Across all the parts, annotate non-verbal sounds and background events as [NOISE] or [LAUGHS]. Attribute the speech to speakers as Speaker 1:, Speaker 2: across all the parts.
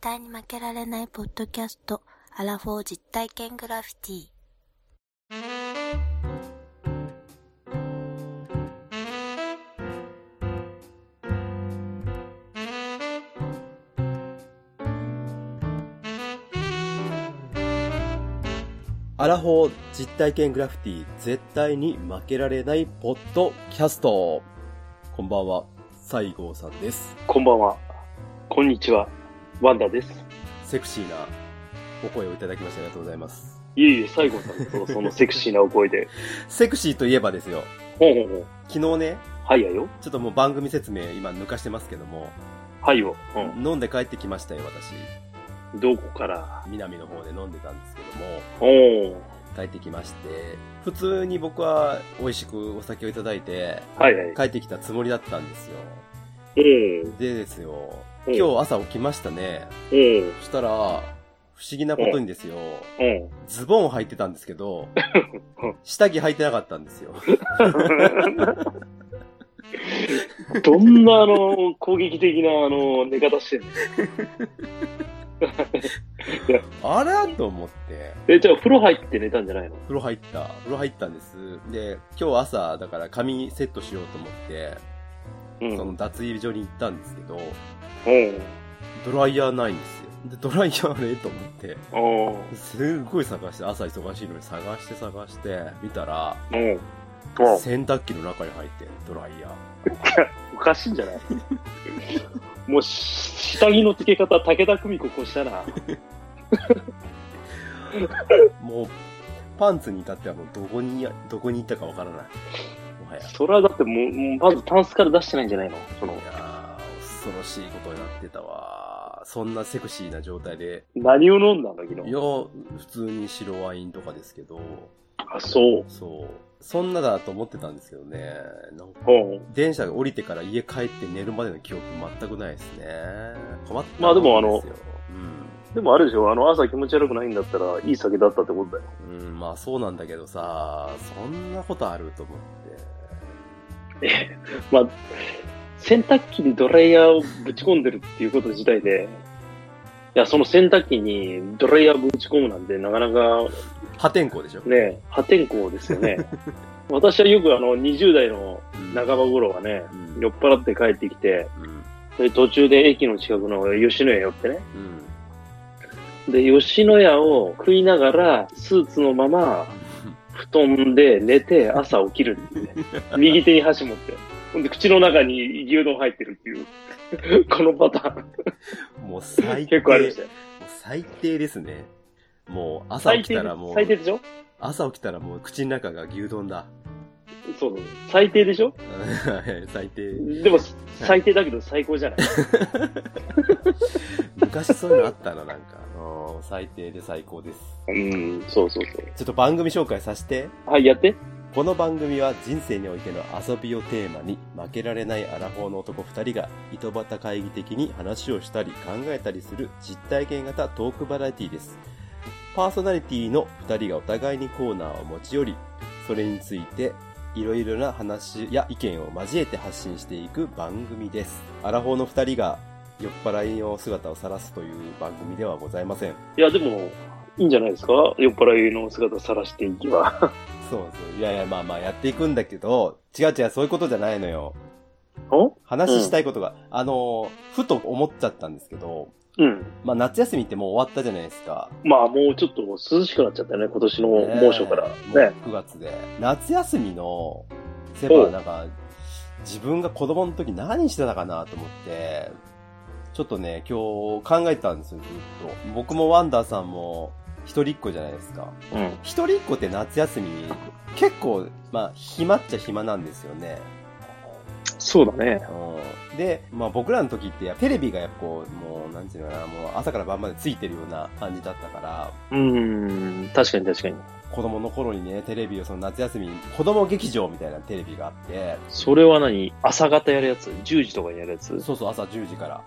Speaker 1: 対に負けられないポッドキャスト、アラフォー実体験グラフィティ。
Speaker 2: アラフォー実体験グラフィティ絶対に負けられないポッドキャスト。こんばんは、西郷さんです。
Speaker 3: こんばんは。こんにちは。ワンダです。
Speaker 2: セクシーなお声をいただきましてありがとうございます。
Speaker 3: いえいえ、西郷さんとそのセクシーなお声で。[LAUGHS]
Speaker 2: セクシーといえばですよ、
Speaker 3: ほうほうほう。
Speaker 2: 昨日ね、
Speaker 3: はいやよ。
Speaker 2: ちょっともう番組説明今抜かしてますけども、
Speaker 3: はいよ。う
Speaker 2: 飲んで帰ってきましたよ、私。
Speaker 3: ん。どこから？
Speaker 2: 南の方で飲んでたんですけども。帰ってきまして、普通に僕は美味しくお酒をいただいて、
Speaker 3: はいはい。
Speaker 2: 帰ってきたつもりだったんですよ。
Speaker 3: うん。
Speaker 2: でですよ、
Speaker 3: うん
Speaker 2: 今日朝起きましたね。
Speaker 3: うん。
Speaker 2: そしたら、不思議なことにですよ、
Speaker 3: うん。
Speaker 2: ズボン履いてたんですけど
Speaker 3: うん、[LAUGHS]
Speaker 2: 下着履いてなかったんですよ。[LAUGHS]
Speaker 3: どんなあの、攻撃的なあの、寝方してんの？[LAUGHS]
Speaker 2: あらと思って、
Speaker 3: え、じゃあ風呂入って寝たんじゃないの？
Speaker 2: 風呂入った。風呂入ったんです。で、今日朝、だから髪セットしようと思って、
Speaker 3: うん。
Speaker 2: その脱衣所に行ったんですけど、
Speaker 3: うん。
Speaker 2: ドライヤーないんですよ。で、ドライヤーねと思って、
Speaker 3: うん。
Speaker 2: すっごい探して、朝忙しいのに探して探して、見たら、
Speaker 3: う。
Speaker 2: 洗濯機の中に入って、ドライヤー。[LAUGHS]
Speaker 3: おかしいんじゃない？もう、し下着の付け方、武田久美子こうしたら、[LAUGHS]
Speaker 2: もう、パンツに至ってはもうどこに、どこに行ったかわからない。もはや。い
Speaker 3: それはだってもう、まずタンスから出してないんじゃないの？その、
Speaker 2: やー、恐ろしいことになってたわ。そんなセクシーな状態で。
Speaker 3: 何を飲んだの昨日？
Speaker 2: いや、普通に白ワインとかですけど、
Speaker 3: あ、そう。
Speaker 2: そう。そんなだと思ってたんですけどね。なんか
Speaker 3: うん。
Speaker 2: 電車が降りてから家帰って寝るまでの記憶全くないですね。困った
Speaker 3: まあでもあの
Speaker 2: んで
Speaker 3: もあれでしょ？あの、朝気持ち悪くないんだったら、いい酒だったってことだよ。
Speaker 2: うん。うん、まあそうなんだけどさ、そんなことあると思って。
Speaker 3: え、まあ、洗濯機にドライヤーをぶち込んでるっていうこと自体で、いや、その洗濯機にドライヤーぶち込むなんてなかなか
Speaker 2: 破天荒でしょ？
Speaker 3: ね、破天荒ですよね。[LAUGHS] 私はよくあの、20代の
Speaker 2: うん
Speaker 3: 半ば頃はね、
Speaker 2: うん
Speaker 3: 酔っ払って帰ってきて、
Speaker 2: うん。
Speaker 3: で途中で駅の近くの吉野家寄ってね、
Speaker 2: うん。
Speaker 3: で、吉野家を食いながら、スーツのまま、布団で寝て朝起きるっていうね。[LAUGHS] 右手に箸持って。ほんで、口の中に牛丼入ってるっていう。[LAUGHS] このパターン。
Speaker 2: もう最低。
Speaker 3: 結構ありましたよ。
Speaker 2: 最低ですね。もう朝起きたらもう、
Speaker 3: 最低でしょ？
Speaker 2: 朝起きたらもう口の中が牛丼だ。
Speaker 3: そうそう。最低でしょ？[LAUGHS]
Speaker 2: 最低。
Speaker 3: でも、最低だけど最高じゃない？
Speaker 2: 昔そういうのあったな、なんか。うん最低で最高です。
Speaker 3: うん、そうそうそう。
Speaker 2: ちょっと番組紹介させて。
Speaker 3: はい、やって。
Speaker 2: この番組は人生においての遊びをテーマに負けられないアラフォーの男二人が井戸端会議的に話をしたり考えたりする実体験型トークバラエティです。パーソナリティの二人がお互いにコーナーを持ち寄り、それについていろいろな話や意見を交えて発信していく番組です。アラフォーの二人が酔っ払いの姿を晒すという番組ではございません。
Speaker 3: いや、でも、いいんじゃないですか？酔っ払いの姿さらしていきは。
Speaker 2: そうそう。いやいや、まあまあやっていくんだけど、違う違う、そういうことじゃないのよ。
Speaker 3: お？
Speaker 2: 話したいことが、あのー、ふと思っちゃったんですけど、
Speaker 3: うん。
Speaker 2: まあ夏休みってもう終わったじゃないですか。
Speaker 3: まあ、もうちょっと涼しくなっちゃったよね、今年の猛暑から。
Speaker 2: ね
Speaker 3: ね。
Speaker 2: もう9月で。夏休みの、そういえばなんか、自分が子供の時何してたかなと思って、ちょっとね、今日考えてたんですよ、ずっと。僕もワンダーさんも一人っ子じゃないですか。
Speaker 3: うん。
Speaker 2: 一人っ子って夏休み、結構、まあ、暇っちゃ暇なんですよね。
Speaker 3: そうだね。
Speaker 2: うんで、まあ僕らの時ってや、テレビがやっぱこう、もう、なんていうのかな、もう朝から晩までついてるような感じだったから、
Speaker 3: うーん、確かに確かに。
Speaker 2: 子供の頃にね、テレビをその夏休みに、子供劇場みたいなテレビがあって、
Speaker 3: それは何？朝方やるやつ ?10 時とかにやるやつ？
Speaker 2: そうそう朝10時から。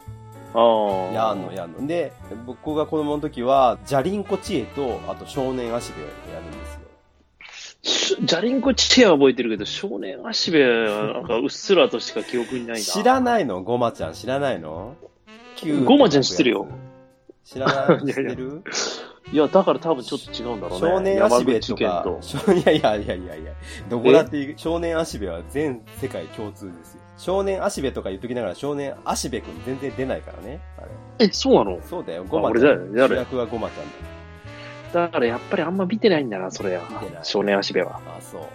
Speaker 2: やんのやんの。で、僕が子供の時は、ジャリンコ知恵と、あと少年足部をやるんですよ。
Speaker 3: しジャリンコチェアは覚えてるけど、少年足部はなんかうっすらとしか記憶にないな。
Speaker 2: 知らないの？ゴマちゃん知らないの？
Speaker 3: ゴマちゃん知ってるよ。
Speaker 2: 知らない？知ってる
Speaker 3: いや、だから多分ちょっと違うんだろうね。
Speaker 2: 少年足部とかいやいやいやいやいや、どこだっていう少年足部は全世界共通ですよ。少年足部とか言っときながら少年足部くん全然出ないからね。あれ。
Speaker 3: え、そうなの？
Speaker 2: そうだよ、ごま
Speaker 3: 俺
Speaker 2: ちゃん。主役はごまちゃんだよ。
Speaker 3: だからやっぱりあんま見てないんだな、それは。少年足部は。
Speaker 2: あ、そう。
Speaker 3: う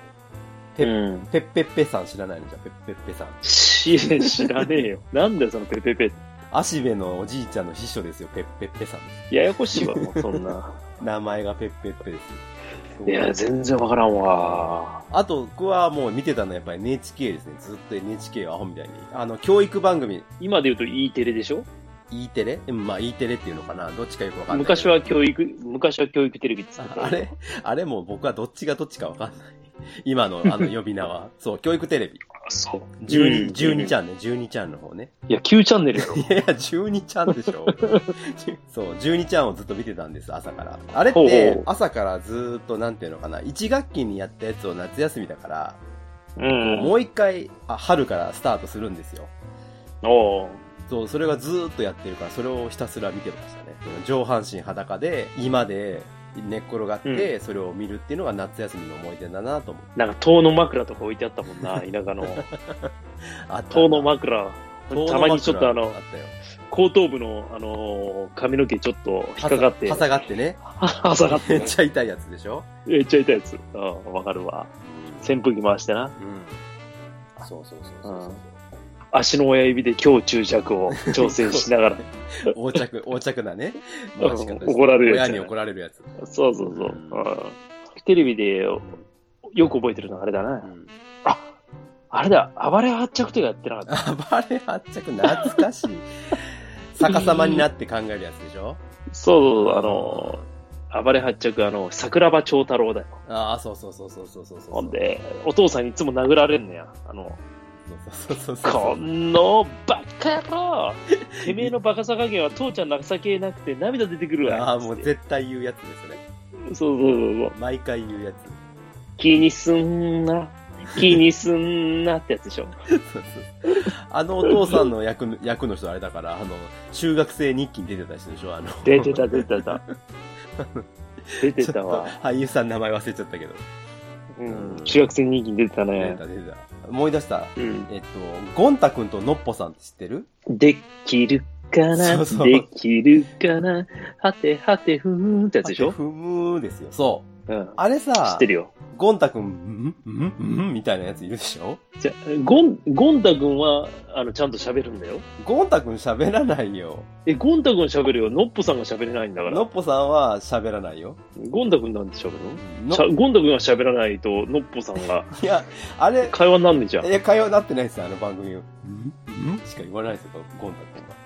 Speaker 2: ペ
Speaker 3: ん。
Speaker 2: ペッペッペさん知らないの？じゃ、ペッペッペさん。
Speaker 3: し、知らねえよ。[LAUGHS] なんだよ、そのペペペ。
Speaker 2: 足部のおじいちゃんの秘書ですよ、ペッペッペさんです。
Speaker 3: ややこしいわ、もうそんな。[LAUGHS]
Speaker 2: 名前がペッペッペですよ。
Speaker 3: いや、全然わからんわ。
Speaker 2: あと、僕はもう見てたのはやっぱり NHK ですね。ずっと NHK はアホみたいに。あの、教育番組、
Speaker 3: 今で言うと E テレでしょ
Speaker 2: ？E テレ？うんまあ E テレっていうのかなどっちかよくわかんない。
Speaker 3: 昔は教育、昔は教育テレビって言ってた
Speaker 2: ああれ？あれもう僕はどっちがどっちかわかんない。今のあの呼び名は。[LAUGHS] そう、教育テレビ。
Speaker 3: そう。
Speaker 2: 12、12
Speaker 3: ゃん。
Speaker 2: チャンネル、12チャンの方ね。
Speaker 3: いや、9チャンネルやろ。
Speaker 2: いやいや、12チャンでしょ。[LAUGHS] そう、12チャンをずっと見てたんです、朝から。あれって朝からずーっと、なんていうのかな、1学期にやったやつを夏休みだから、
Speaker 3: うん。
Speaker 2: もう一回、あ春からスタートするんですよ。
Speaker 3: おう
Speaker 2: そう、それがずーっとやってるから、それをひたすら見てましたね。上半身裸で、今で寝っ転がって、それを見るっていうのが夏休みの思い出だなと思って。
Speaker 3: なんか、塔の枕とか置いてあったもんな、[LAUGHS] 田舎の。
Speaker 2: あ
Speaker 3: 塔の枕。たまにちょっとあの後頭部の、あのー髪の毛ちょっと引っかかって、
Speaker 2: はさがってね。[LAUGHS]
Speaker 3: はさがっ
Speaker 2: め
Speaker 3: て
Speaker 2: っ、ちゃ痛いやつでしょ？
Speaker 3: めっちゃ痛いやつ。うん、わかるわ。扇風機回してな。
Speaker 2: うん。そうそうそうそう。
Speaker 3: 足の親指で強注弱を調整しながら。[LAUGHS]
Speaker 2: 横着、横着だね。
Speaker 3: 怒られるやつ
Speaker 2: 親に怒られるやつ。
Speaker 3: そうそうそう。
Speaker 2: うん
Speaker 3: うんテレビでよく覚えてるのはあれだな。
Speaker 2: うん。
Speaker 3: あれだ、暴れ発着とかやってなかった。
Speaker 2: 暴れ発着、懐かしい。[LAUGHS] 逆さまになって考えるやつでしょ？
Speaker 3: そうそう、あのー、暴れ発着、あの、桜庭長太郎だよ。
Speaker 2: ああ、そうそうそうそうそうそうそう。
Speaker 3: ほんで、お父さんにいつも殴られんのや。あの、
Speaker 2: そうそうそう。
Speaker 3: このバカ野郎てめえのバカさ加減は父ちゃん情けなくて涙出てくるわ。
Speaker 2: ああ、もう絶対言うやつですね。
Speaker 3: そうそうそうそう。
Speaker 2: 毎回言うやつ。
Speaker 3: 気にすんな。気にすんなってやつでしょ。
Speaker 2: そうそうあのお父さんの役の [LAUGHS] 役の人あれだから、あの、中学生日記に出てた人でしょあの、
Speaker 3: 出てた、出てた。[LAUGHS] 出てたわ。
Speaker 2: 俳優さん名前忘れちゃったけど。
Speaker 3: うん。中学生人気に出てた
Speaker 2: 出
Speaker 3: ね
Speaker 2: て。た出てた。思い出した。
Speaker 3: うん。
Speaker 2: えっと、ゴンタ君とノッポさんって知ってる？
Speaker 3: できるかな？
Speaker 2: そうそう
Speaker 3: できるかな？はてはてふーんってやつでしょ？
Speaker 2: ふむーですよ。そう。
Speaker 3: うん。
Speaker 2: あれ
Speaker 3: 知
Speaker 2: さ
Speaker 3: って、るよ。
Speaker 2: ゴンタ君、んんんんみたいなやついるでしょ？
Speaker 3: じゃ、ゴン、ゴンタ君は、あの、ちゃんと喋るんだよ。
Speaker 2: ゴンタ君喋らないよ。
Speaker 3: え、ゴンタ君喋るよ。ノッポさんが喋れないんだから。
Speaker 2: ノッポさんは喋らないよ。
Speaker 3: ゴンタ君なんで喋るの？ゴンタ君が喋らないと、ノッポさんが
Speaker 2: いや、あれ、
Speaker 3: 会話になんねえじゃん。
Speaker 2: いや、会話になってないですよ、あの番組。んんしか言わないですよ、ゴンタ君は。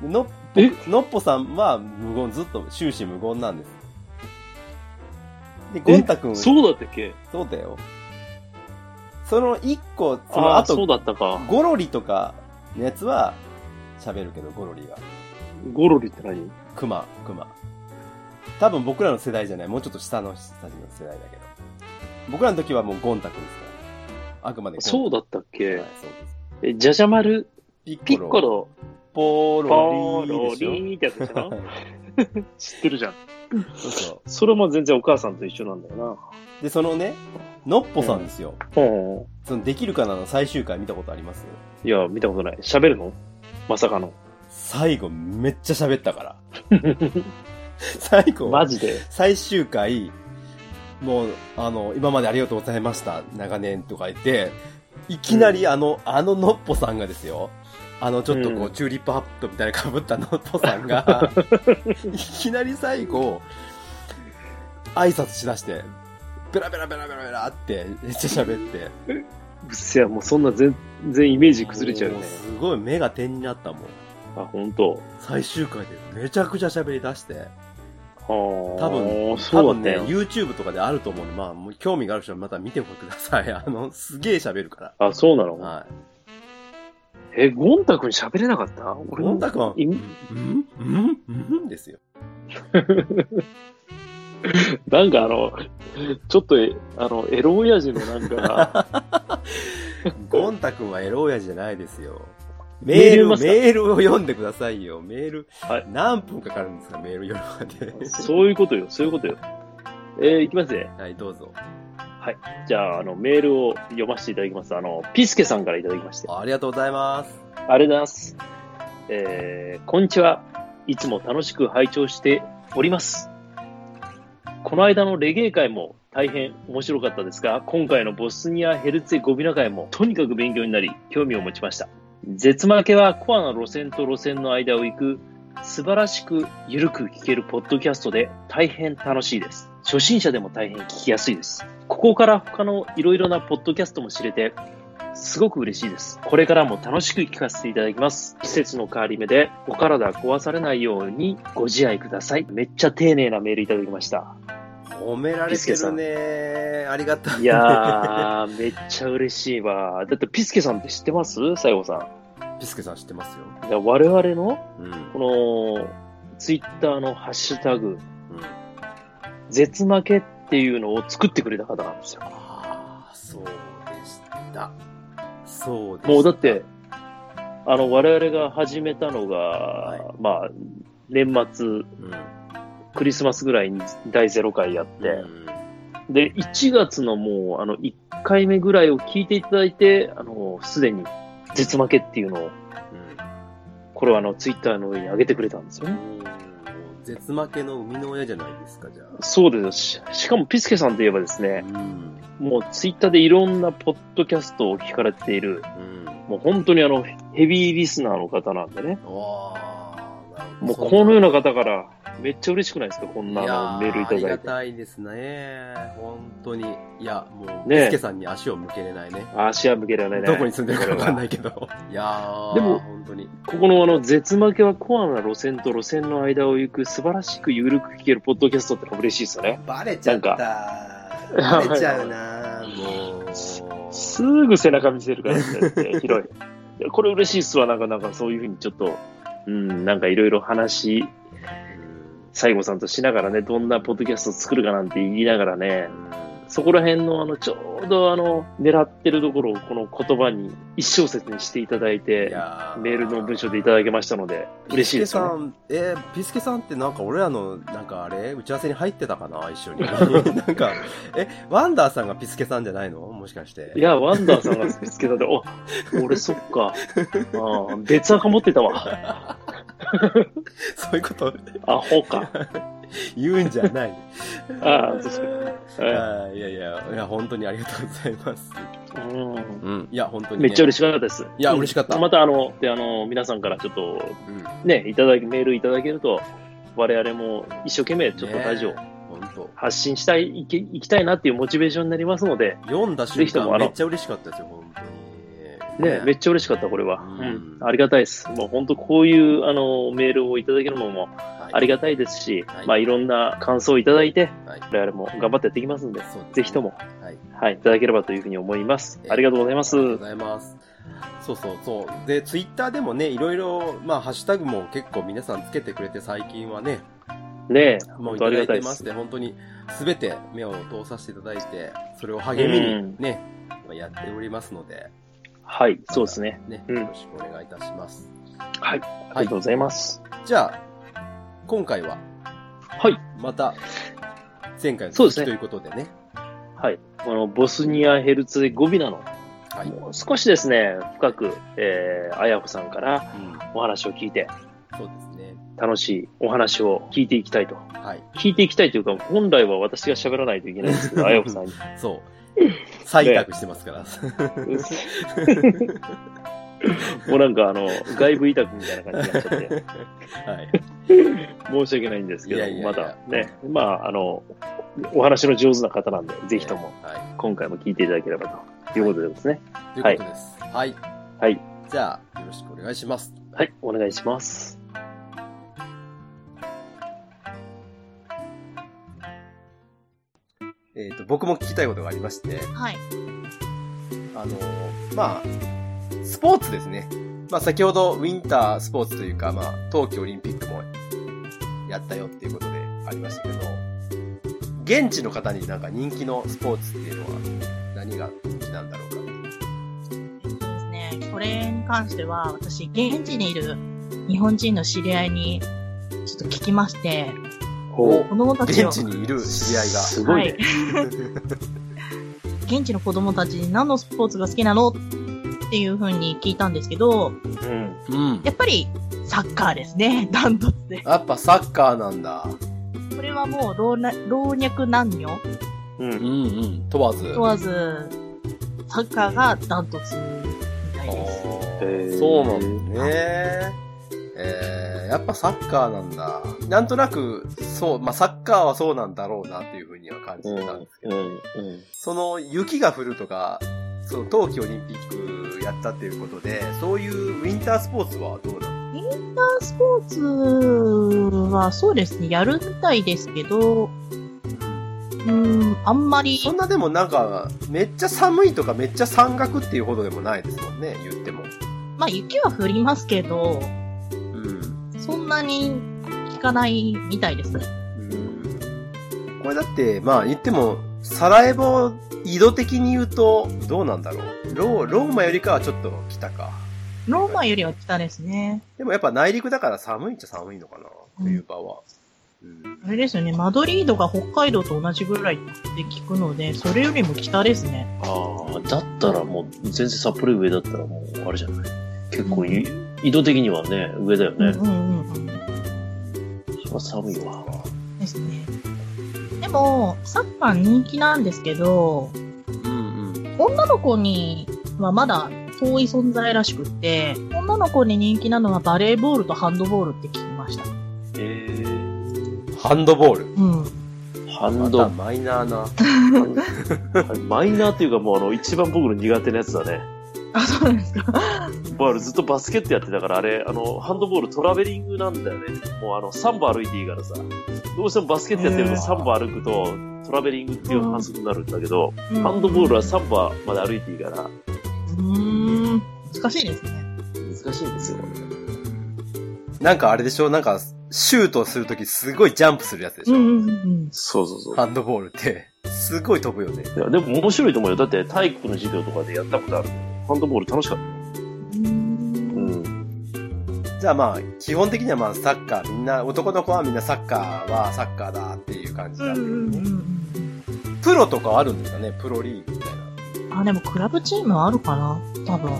Speaker 2: でノ
Speaker 3: え
Speaker 2: ッポ、ノッポさんは無言、ずっと終始無言なんです。で、ゴンタ君、
Speaker 3: そうだったっけ？
Speaker 2: そうだよ。その一個、その
Speaker 3: ああ、そう
Speaker 2: 後、
Speaker 3: だったか。
Speaker 2: ゴロリとかのやつは喋るけど、ゴロリが。
Speaker 3: ゴロリって何？
Speaker 2: クマ、クマ。多分僕らの世代じゃない、もうちょっと下の人たちの世代だけど。僕らの時はもうゴンタ君ですから。あくまで
Speaker 3: そうだったっけ？
Speaker 2: はい、そうです。
Speaker 3: え、じゃじゃ丸、
Speaker 2: ピ
Speaker 3: ピッコロ、
Speaker 2: ポ
Speaker 3: ポ
Speaker 2: ロリ
Speaker 3: ロ
Speaker 2: ーでしょ
Speaker 3: リーってやつでしょ？
Speaker 2: はい [LAUGHS]
Speaker 3: 知ってるじゃん。
Speaker 2: そうそ
Speaker 3: それも全然お母さんと一緒なんだよ
Speaker 2: う。で、そのね、ノッポさんですよ。
Speaker 3: な。うん。
Speaker 2: そのできるかなの最終回見たことあります？
Speaker 3: いや、見たことない。喋るの？まさかの。
Speaker 2: 最後めっちゃ喋ったから。[LAUGHS] 最後、
Speaker 3: マジで？
Speaker 2: 最終回、もう、あの、今までありがとうございました、長年とか言って、いきなりあの、あのノッポさんがですよ、あの、ちょっとこう、
Speaker 3: うん
Speaker 2: チューリップハットみたいな被ったノッポさんが、[LAUGHS] いきなり最後、挨拶しだして、ベラベラベラベラベラって、めっちゃ喋って。
Speaker 3: うっせや、もうそんな全然イメージ崩れちゃうね。
Speaker 2: すごい目が点になったもん。
Speaker 3: あ、本当。
Speaker 2: 最終回でめちゃくちゃ喋り出して。
Speaker 3: はあ。
Speaker 2: 多分、多分ね。YouTube とかであると思うんで、まあ、もう興味がある人はまた見てください。あの、すげえ喋るか
Speaker 3: あ、そうなの？
Speaker 2: ら。はい。
Speaker 3: え、ゴンタ君喋れなかった？俺
Speaker 2: ゴンタ君は、
Speaker 3: い
Speaker 2: うん？うん？うん？ですよ。[LAUGHS]
Speaker 3: なんかあの、ちょっとえ、あの、エロ親父のなんか、[LAUGHS]
Speaker 2: ゴンタ君はエロ親父じゃないですよ。メール、
Speaker 3: メール
Speaker 2: を読んでくださいよ。メール、
Speaker 3: はい
Speaker 2: 何分かかるんですか、メール読むまで。
Speaker 3: そういうことよ、そういうことよ。えー、いきますね。
Speaker 2: はい、どうぞ。
Speaker 3: じゃあ、あの、メールを読ませていただきます。あの、ピスケさんからいただきまして。
Speaker 2: ありがとうございます。
Speaker 3: ありがとうございます。えー、こんにちは。いつも楽しく拝聴しております。この間のレゲエ会も大変面白かったですが、今回のボスニア・ヘルツェゴビナ会もとにかく勉強になり、興味を持ちました。絶負けはコアな路線と路線の間を行く素晴らしく緩く聞けるポッドキャストで大変楽しいです。初心者でも大変聞きやすいです。ここから他のいろいろなポッドキャストも知れて、すごく嬉しいです。これからも楽しく聞かせていただきます。季節の変わり目でお体壊されないようにご自愛ください。めっちゃ丁寧なメールいただきました。
Speaker 2: 褒められてるね。ありがたい。
Speaker 3: いやー、めっちゃ嬉しいわ。だってピスケさんって知ってます？西郷さん。
Speaker 2: ピスケさん知ってますよ。
Speaker 3: いや我々の
Speaker 2: うん。
Speaker 3: このツイッターのハッシュタグ、
Speaker 2: うん。
Speaker 3: 絶負けっていうのを作ってくれた方なんですよ。
Speaker 2: ああ、そうでした。そうでした。
Speaker 3: もうだって、あの、我々が始めたのが、
Speaker 2: い
Speaker 3: まあ、年末、
Speaker 2: うん、
Speaker 3: クリスマスぐらいに第0回やって、
Speaker 2: うん
Speaker 3: で、1月のもう、あの、1回目ぐらいを聞いていただいて、あの、すでに、絶負けっていうのを、これはあの、ツイッターの上に上げてくれたんですよね。
Speaker 2: 絶負けの生みの親じゃないですか、じゃあ。
Speaker 3: そうですし。しかも、ピスケさんといえばですね、
Speaker 2: うん。
Speaker 3: もうツイッターでいろんなポッドキャストを聞かれている、
Speaker 2: うん。
Speaker 3: もう本当にあの、ヘビーリスナーの方なんでね。
Speaker 2: わあ、
Speaker 3: もう
Speaker 2: ど。
Speaker 3: このような方から、めっちゃ嬉しくないですか？こんなメールいた
Speaker 2: いやーありが
Speaker 3: だいて。
Speaker 2: たいですね。本当に。いや、もう、
Speaker 3: ね
Speaker 2: ピスケさんに足を向けれないね。
Speaker 3: 足は向けられないね。
Speaker 2: どこに住んでるかわかんない
Speaker 3: い。
Speaker 2: けど。いやー、
Speaker 3: でも
Speaker 2: 本当に。
Speaker 3: ここのあの、絶負けはコアな路線と路線の間を行く素晴らしく緩く聞けるポッドキャストってのは嬉しいですよね。
Speaker 2: バレちゃった。バレちゃうなもう。
Speaker 3: すぐ背中見せるからね、広い。これ嬉しいっすわ、なんか、なんかそういうふうにちょっと、うん、なんかいろいろ話、
Speaker 2: うん。
Speaker 3: 西郷さんとしながらね、どんなポッドキャストを作るかなんて言いながらね、そこら辺のあの、ちょうどあの、狙ってるところをこの言葉に一小節にしていただい
Speaker 2: い
Speaker 3: て、
Speaker 2: やー
Speaker 3: メールの文章でいただけましたので、嬉しいですよ、ね。
Speaker 2: ピスケさん、えーピスケさんってなんか俺らの、なんかあれ打ち合わせに入ってたかな一緒に。[LAUGHS] なんか、え、ワンダーさんがピスケさんじゃないの？もしかして。
Speaker 3: いや、ワンダーさんが見つけたで、お、俺そっか。ああ別赤持ってたわ。[LAUGHS]
Speaker 2: そういうこと？
Speaker 3: アホか。
Speaker 2: 言うんじゃない。
Speaker 3: ああ、確かに。
Speaker 2: いやいや、いや、本当にありがとうございます。
Speaker 3: うん
Speaker 2: うん。いや、本当に、ね。
Speaker 3: めっちゃ嬉しかったです。
Speaker 2: いや嬉しかった
Speaker 3: またあの、で、あの、皆さんからちょっと、
Speaker 2: うん。
Speaker 3: ね、いただき、メールいただけると、我々も一生懸命ちょっとラジオ。発信したい、いけ、いきたいなっていうモチベーションになりますので、
Speaker 2: 読んだ瞬間めっちゃ嬉しかったですよ、本当に。
Speaker 3: ね、めっちゃ嬉しかった、これは。
Speaker 2: う
Speaker 3: うんん。ありがたいです。もう本当こういう、あの、メールをいただけるのもあり
Speaker 2: が
Speaker 3: がたいですし、
Speaker 2: はい
Speaker 3: まあいろんな感想をいただいて、
Speaker 2: はい。
Speaker 3: 我々も頑張ってやっていきますんで、ぜひとも、
Speaker 2: はい。
Speaker 3: はい、いただければというふうに思います。
Speaker 2: えー
Speaker 3: ありがとうございます。
Speaker 2: ありがとうございます。そうそうそう。で、ツイッターでもね、いろいろ、まあ、ハッシュタグも結構皆さんつけてくれて、最近はね、
Speaker 3: ねえ、
Speaker 2: もうい
Speaker 3: 本当あ
Speaker 2: ただいてまし、て、。本当にすべて目を通させていただいて、それを励み
Speaker 3: うん
Speaker 2: にね、まあやっておりますので、
Speaker 3: はい、そうですね。
Speaker 2: ね、
Speaker 3: うん
Speaker 2: よろしくお願いいたします。
Speaker 3: はい、ありがとうございます。
Speaker 2: じゃあ、今回は、
Speaker 3: はい、
Speaker 2: また、前回の
Speaker 3: そうですね
Speaker 2: 続きということでね。
Speaker 3: はい。このボスニア・ヘルツェゴビナの、
Speaker 2: はい。
Speaker 3: もう少しですね、深く、えー、あやほさんから
Speaker 2: うん。
Speaker 3: お話を聞いて、
Speaker 2: そうですね。
Speaker 3: 楽しいお話を聞いていきたいと。
Speaker 2: はい。
Speaker 3: 聞いていきたいというか、本来は私が喋らないといけないんですけど、[LAUGHS] あやほさんに。
Speaker 2: そう。採択してますから。[LAUGHS] [LAUGHS] [LAUGHS]
Speaker 3: もうなんかあの、外部委託みたいな感じになっちゃって、
Speaker 2: はい。
Speaker 3: 申し訳ないんですけど、
Speaker 2: いやいやいや
Speaker 3: まだね、まあ、あの、お話の上手な方なんで、ぜひとも
Speaker 2: はい。
Speaker 3: 今回も聞いていただければということでですね。
Speaker 2: ということです。はい。
Speaker 3: はい。
Speaker 2: じゃあ、よろしくお願いします。
Speaker 3: はい、お願いします。
Speaker 2: えっ、と、僕も聞きたいことがありまして、
Speaker 1: はい。
Speaker 2: あの、まあ、スポーツですね。まあ、先ほどウィンタースポーツというか、まあ、冬季オリンピックもやったよっていうことでありましたけど、現地の方になんか人気のスポーツっていうのは何が人気なんだろうかっていう。
Speaker 1: そうですね。
Speaker 4: これに関しては、私、現地にいる日本人の知り合いに、ちょっと聞きまして、
Speaker 3: ほ
Speaker 4: 子供たちを
Speaker 2: 現、地にいる知り合いが。
Speaker 3: すごいね。[LAUGHS]
Speaker 4: 現地の子供たちに何のスポーツが好きなのっていう風に聞いたんですけど、
Speaker 3: うん。
Speaker 2: うん。
Speaker 4: やっぱりサッカーですね、[LAUGHS] ダントツで。
Speaker 2: やっぱサッカーなんだ。
Speaker 4: これはもう老若男女
Speaker 3: うん。
Speaker 2: うんうん。問わず。
Speaker 4: 問わず、サッカーがダントツみたいです。
Speaker 2: そうなんだね。えー、やっぱサッカーなんだ。なんとなく、そう、まあ、サッカーはそうなんだろうなっていうふうには感じ
Speaker 3: うん。
Speaker 2: てたんですけど、
Speaker 3: うん。うん。
Speaker 2: その雪が降るとか、その冬季オリンピックやったっていうことで、そういうウィンタースポーツはどうなの？
Speaker 4: インタースポーツはそうですね、やるみたいですけど、うーん、あんまり、
Speaker 2: そんなでもなんか、めっちゃ寒いとかめっちゃ山岳っていうほどでもないですもんね、言っても。
Speaker 4: まあ雪は降りますけど、
Speaker 2: うん。
Speaker 4: そんなに効かないみたいですね。
Speaker 2: これだって、まあ言っても、サラエボ、緯度的に言うと、どうなんだろう？ロー、ローマよりかはちょっと北か。
Speaker 4: ローマよりは北ですね。
Speaker 2: でもやっぱ内陸だから寒いっちゃ寒いのかな、冬場は。うん。
Speaker 4: あれですよね、マドリードが北海道と同じぐらいって聞くので、それよりも北ですね。
Speaker 3: ああ、だったらもう、全然札幌上だったらもう、あれじゃない？結構い、緯度的にはね、上だよね。
Speaker 4: うんうんうんうん。
Speaker 3: そりゃ寒いわ。
Speaker 4: ですね。でも、サッカー人気なんですけど、
Speaker 2: うんうん。
Speaker 4: 女の子にはまだ遠い存在らしくって、女の子に人気なのはバレーボールとハンドボールって聞きました。
Speaker 3: えー、
Speaker 2: ハンドボール？
Speaker 4: うん。
Speaker 3: ハンド、
Speaker 2: マイナーな。[LAUGHS] [LAUGHS]
Speaker 3: マイナーっていうかもうあの、一番僕の苦手なやつだね。
Speaker 4: あ、そうなんですか。
Speaker 3: 僕はずっとバスケットやってたから、あれ、あの、ハンドボールトラベリングなんだよね。もうあの、3歩歩いていいからさ。どうしてもバスケットやってると
Speaker 4: へー
Speaker 3: 3歩歩くと、トラベリングっていう反則になるんだけど、
Speaker 4: うん
Speaker 3: ハンドボールは3歩まで歩いていいから、
Speaker 4: うーん。難しいですね。
Speaker 3: 難しいんですよ。
Speaker 2: なんかあれでしょ？なんか、シュートするときすごいジャンプするやつでしょ、
Speaker 4: うんうんうん。
Speaker 3: そうそうそう。
Speaker 2: ハンドボールって。すごい飛ぶよね。
Speaker 3: いや、でも面白いと思うよ。だって体育の授業とかでやったことある。ハンドボール楽しかった。
Speaker 2: じゃあまあ、基本的にはまあサッカー、みんな、男の子はみんなサッカーはサッカーだっていう感じ
Speaker 4: うんうん
Speaker 2: だけどね。
Speaker 4: うんうん
Speaker 2: プロとかあるんですかねプロリーグみたいな。
Speaker 4: あ、でもクラブチームあるかな多分。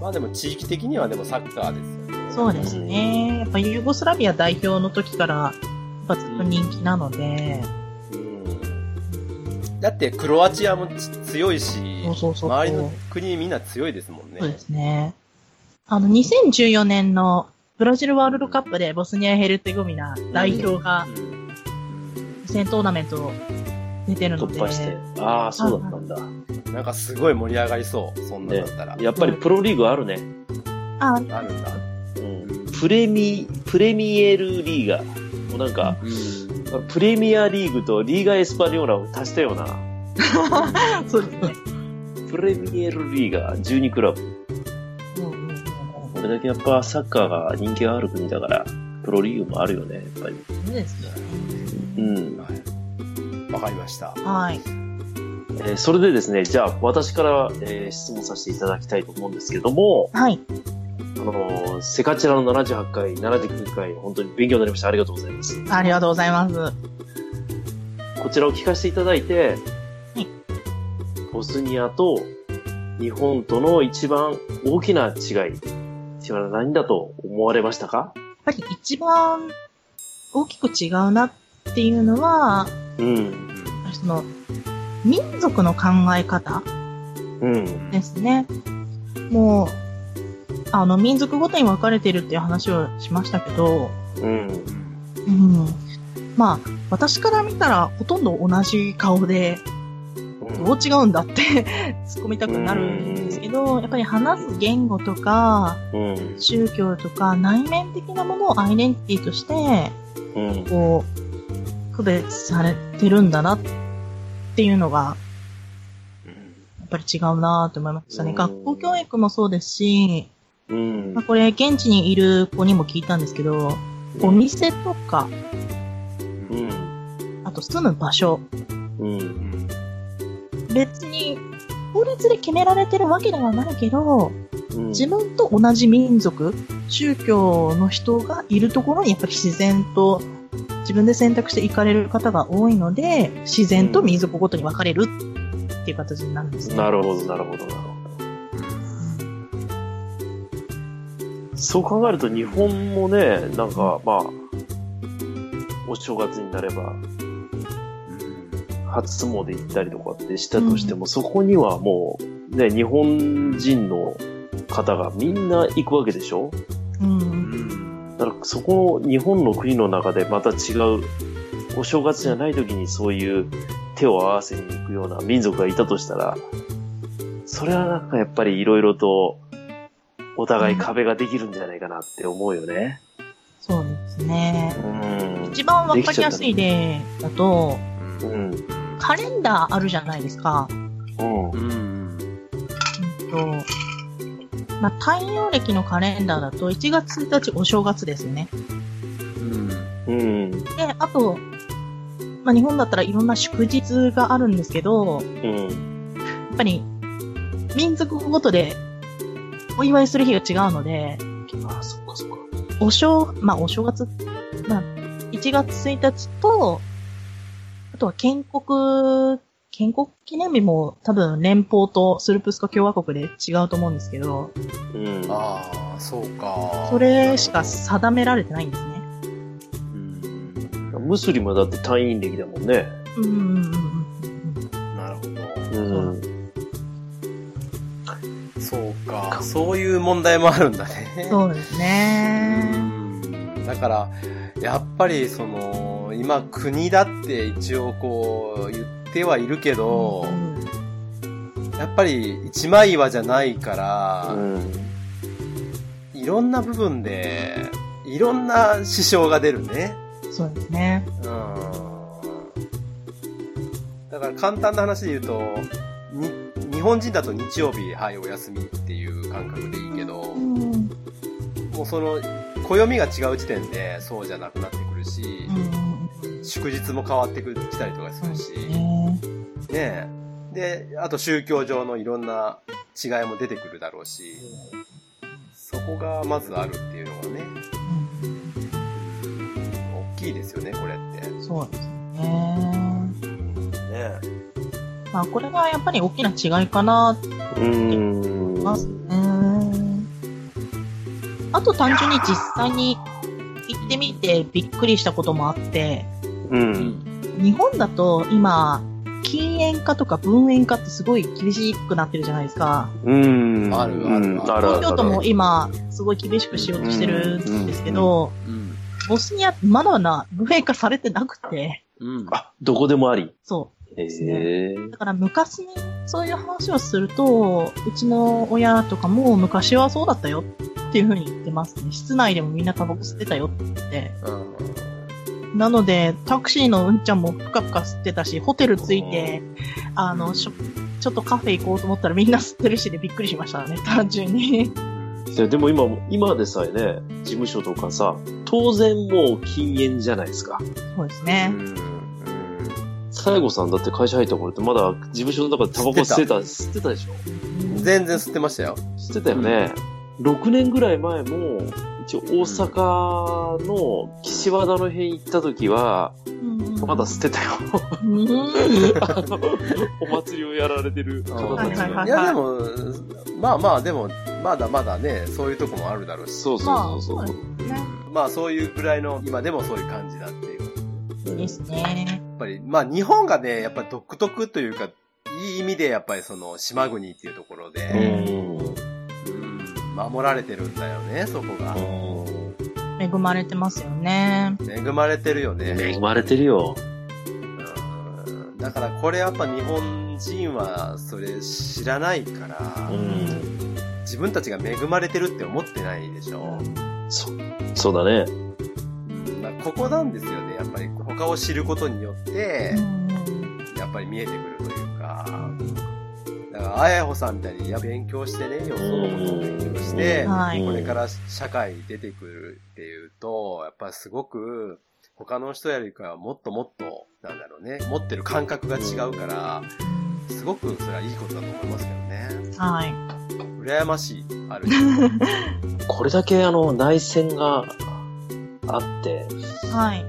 Speaker 2: まあでも地域的にはでもサッカーですよね。
Speaker 4: そうですね。やっぱユーゴスラビア代表の時から、やっぱずっと人気なので、
Speaker 2: うん。だってクロアチアもち強いし、
Speaker 4: そうそうそう
Speaker 2: 周りの国みんな強いですもんね。
Speaker 4: そうですね。あの、2014年のブラジルワールドカップでボスニア・ヘルツェゴミナ代表が
Speaker 2: うん
Speaker 4: 予選トーナメント出てるので、
Speaker 3: 突破して。ああ、そうだったんだ。
Speaker 2: なんかすごい盛り上がりそう。そんなだったら。
Speaker 3: やっぱりプロリーグあるね。
Speaker 4: あ、
Speaker 2: あるんだ。
Speaker 3: うん。プレミ、プレミエルリーガー。もうなんか、
Speaker 2: うん。
Speaker 3: プレミアリーグとリーガエスパニョーラを足したような、[LAUGHS]
Speaker 4: そうですね。
Speaker 3: プレミエルリーガー12クラブ。
Speaker 4: うんうんうん
Speaker 3: これだけやっぱサッカーが人気がある国だから、プロリーグもあるよね、やっぱり。
Speaker 4: そうですね。
Speaker 3: うん。
Speaker 2: はい。わかりました。
Speaker 4: はい。
Speaker 3: えーそれでですね、じゃあ私から、えー質問させていただきたいと思うんですけども、
Speaker 4: はい。
Speaker 3: あのーセカチラの78回、79回、本当に勉強になりました。ありがとうございます。
Speaker 4: ありがとうございます。
Speaker 3: こちらを聞かせていただいて、
Speaker 4: はい
Speaker 3: ボスニアと日本との一番大きな違いっていうのは何だと思われましたか？
Speaker 4: やっぱり一番大きく違うなっていうのは、
Speaker 3: うん。
Speaker 4: その、民族の考え方
Speaker 3: うん。
Speaker 4: ですね。もう、あの、民族ごとに分かれてるっていう話をしましたけど、
Speaker 3: うん。
Speaker 4: うん。まあ、私から見たらほとんど同じ顔で、どう違うんだって [LAUGHS] 突っ込みたくなるんですけど、やっぱり話す言語とか、
Speaker 3: うん。
Speaker 4: 宗教とか内面的なものをアイデンティティとして、
Speaker 3: うん。
Speaker 4: こう、区別されてるんだなっていうのが、やっぱり違うなと思いましたね。
Speaker 3: うん
Speaker 4: 学校教育もそうですし、
Speaker 3: うん
Speaker 4: まあ、。これ現地にいる子にも聞いたんですけど、お店とか、
Speaker 3: うん。
Speaker 4: あと住む場所、
Speaker 3: うん。
Speaker 4: 別に法律で決められてるわけではないけど、
Speaker 3: うん
Speaker 4: 自分と同じ民族、宗教の人がいるところにやっぱり自然と自分で選択して行かれる方が多いので、自然と民族ごとに分かれるっていう形になるんですね。
Speaker 3: なるほど、なるほど、なるほど。そう考えると日本もね、なんか、まあ、お正月になれば、初詣行ったりとかってしたとしても、そこにはもう、ね、日本人の方がみんな行くわけでしょ？
Speaker 4: うん。
Speaker 3: だからそこの日本の国の中でまた違う、お正月じゃない時にそういう手を合わせに行くような民族がいたとしたら、それはなんかやっぱりいろいろとお互い壁ができるんじゃないかなって思うよね。
Speaker 4: そうですね。
Speaker 3: うん。
Speaker 4: 一番わかりやすい例だと、
Speaker 3: うん。
Speaker 4: カレンダーあるじゃないですか。
Speaker 3: うん。
Speaker 2: うん。
Speaker 4: うんと、まあ、太陽暦のカレンダーだと1月1日お正月ですよね。
Speaker 2: うん。
Speaker 3: うん。
Speaker 4: で、あと、まあ、日本だったらいろんな祝日があるんですけど、
Speaker 3: うん。
Speaker 4: やっぱり民族ごとでお祝いする日が違うので、
Speaker 3: ああ、そっかそっか。
Speaker 4: お正、まあお正月、まあ1月1日と、あとは建国、建国記念日も多分連邦とスルプスカ共和国で違うと思うんですけど、
Speaker 3: うん。
Speaker 2: ああ、そうか。
Speaker 4: それしか定められてないんですね。
Speaker 2: うん。
Speaker 3: ムスリムはだって退院歴だもんね。
Speaker 4: うんうんうんうんうん。
Speaker 2: なるほど。
Speaker 3: うん。
Speaker 2: そうか。そういう問題もあるんだね。
Speaker 4: そうですね。
Speaker 2: うんだから、やっぱりその、今国だって一応こう言ってはいるけど、
Speaker 4: うん
Speaker 2: やっぱり一枚岩じゃないから、
Speaker 3: うん。
Speaker 2: いろんな部分で、いろんな支障が出るね。
Speaker 4: そうですね。
Speaker 2: うん。だから簡単な話で言うと、に、日本人だと日曜日、はい、お休みっていう感覚でいいけど、
Speaker 4: うん。うん
Speaker 2: もうその、暦が違う時点でそうじゃなくなってくるし、
Speaker 4: うん。
Speaker 2: 祝日も変わってきたりとかするし、
Speaker 4: ね。
Speaker 2: で、あと宗教上のいろんな違いも出てくるだろうし、そこがまずあるっていうのがね、
Speaker 4: うん
Speaker 2: 大きいですよね、これって。
Speaker 4: そうですね。
Speaker 2: ね
Speaker 4: まあ、これがやっぱり大きな違いかな
Speaker 3: うん。
Speaker 4: ますね。あと単純に実際に行ってみてびっくりしたこともあって、
Speaker 3: うん。
Speaker 4: 日本だと今、禁煙化とか分煙化ってすごい厳しくなってるじゃないですか。
Speaker 3: うん。
Speaker 2: あるある
Speaker 3: うんある。
Speaker 4: 東京都も今、すごい厳しくしようとしてるんですけど、
Speaker 2: うん。
Speaker 4: ボスニア、まだまだ分煙化されてなくて、
Speaker 2: うん。
Speaker 3: あ、どこでもあり。
Speaker 4: そ
Speaker 3: へ
Speaker 4: す
Speaker 3: え。
Speaker 4: だから昔にそういう話をすると、うちの親とかも昔はそうだったよっていう風に言ってますね。室内でもみんなタバコ吸ってたよって。
Speaker 2: うん。
Speaker 4: なので、タクシーのうんちゃんもぷかぷか吸ってたし、ホテル着いて、あの、ちょっとカフェ行こうと思ったらみんな吸ってるしでびっくりしましたね、単純に。
Speaker 3: いやでも今、今でさえね、事務所とかさ、当然もう禁煙じゃないですか。
Speaker 4: そうですね。
Speaker 3: 西郷さんだって会社入った頃ってまだ事務所の中でタバコ吸ってた、吸ってたでしょ？
Speaker 2: 全然吸ってましたよ。
Speaker 3: 吸ってたよね。6年ぐらい前も、一応大阪の岸和田の辺行った時は、まだ吸ってたよ。[LAUGHS] お祭りをやられてる方たちが。
Speaker 4: はい
Speaker 2: や、でも、まあまあ、でも、まだまだね、そういうとこもあるだろうし。
Speaker 3: そう
Speaker 4: まあ、
Speaker 3: そうそうそう。
Speaker 4: ですね。
Speaker 2: まあ、そういうぐらいの、今でもそういう感じだっていう。
Speaker 4: ですね。
Speaker 2: やっぱり、まあ、日本がね、やっぱり独特というか、いい意味で、やっぱりその、島国っていうところ
Speaker 3: う
Speaker 2: で、
Speaker 3: ん。
Speaker 2: うん守られてるんだよね、そこが。
Speaker 4: 恵まれてますよね。
Speaker 2: 恵まれてるよね。
Speaker 3: 恵まれてるよ。
Speaker 2: うんだからこれやっぱ日本人はそれ知らないから、
Speaker 3: うん。
Speaker 2: 自分たちが恵まれてるって思ってないでしょ。
Speaker 3: そ、そうだね。
Speaker 2: ここなんですよね。やっぱり他を知ることによって
Speaker 4: う、ん
Speaker 2: やっぱり見えてくるというか、だから、あやほさんみたいにいや勉強してね、よそのことを勉強して、
Speaker 4: はい
Speaker 2: これから社会に出てくるっていうと、やっぱりすごく、他の人よりかはもっともっと、なんだろうね、持ってる感覚が違うから、すごくそれはいいことだと思いますけどね。
Speaker 4: はい。
Speaker 2: 羨ましい、ある。[LAUGHS]
Speaker 3: これだけあの、内戦があって、
Speaker 4: はい。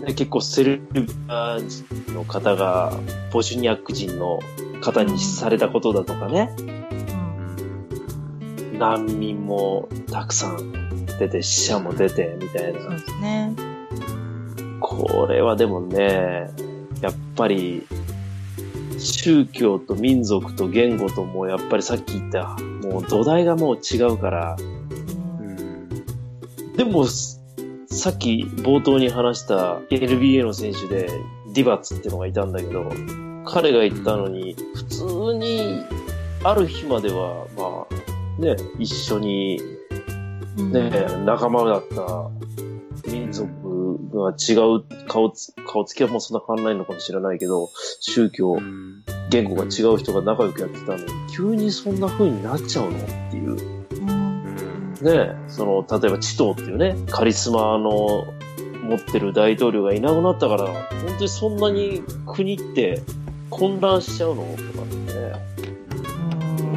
Speaker 3: で結構セルビア人の方がボシュニャック人の方にされたことだとかね、
Speaker 4: うん。
Speaker 3: 難民もたくさん出て、死者も出て、みたいな。
Speaker 4: そうですね。
Speaker 3: これはでもね、やっぱり、宗教と民族と言語ともやっぱりさっき言った、もう土台がもう違うから、
Speaker 4: うん
Speaker 3: でも、すさっき冒頭に話した NBA の選手でディバッツってのがいたんだけど、彼が言ったのに、普通に、ある日までは、まあ、ね、一緒に、
Speaker 4: うん
Speaker 3: ね、仲間だった民族が違う顔つ、顔つきはもうそんな変わんないのかもしれないけど、宗教、言語が違う人が仲良くやってたのに、急にそんな風になっちゃうのっていう。
Speaker 4: うん
Speaker 3: ね、その、例えばチトーっていうね、カリスマの持ってる大統領がいなくなったから、本当にそんなに国って混乱しちゃうの？とかってね、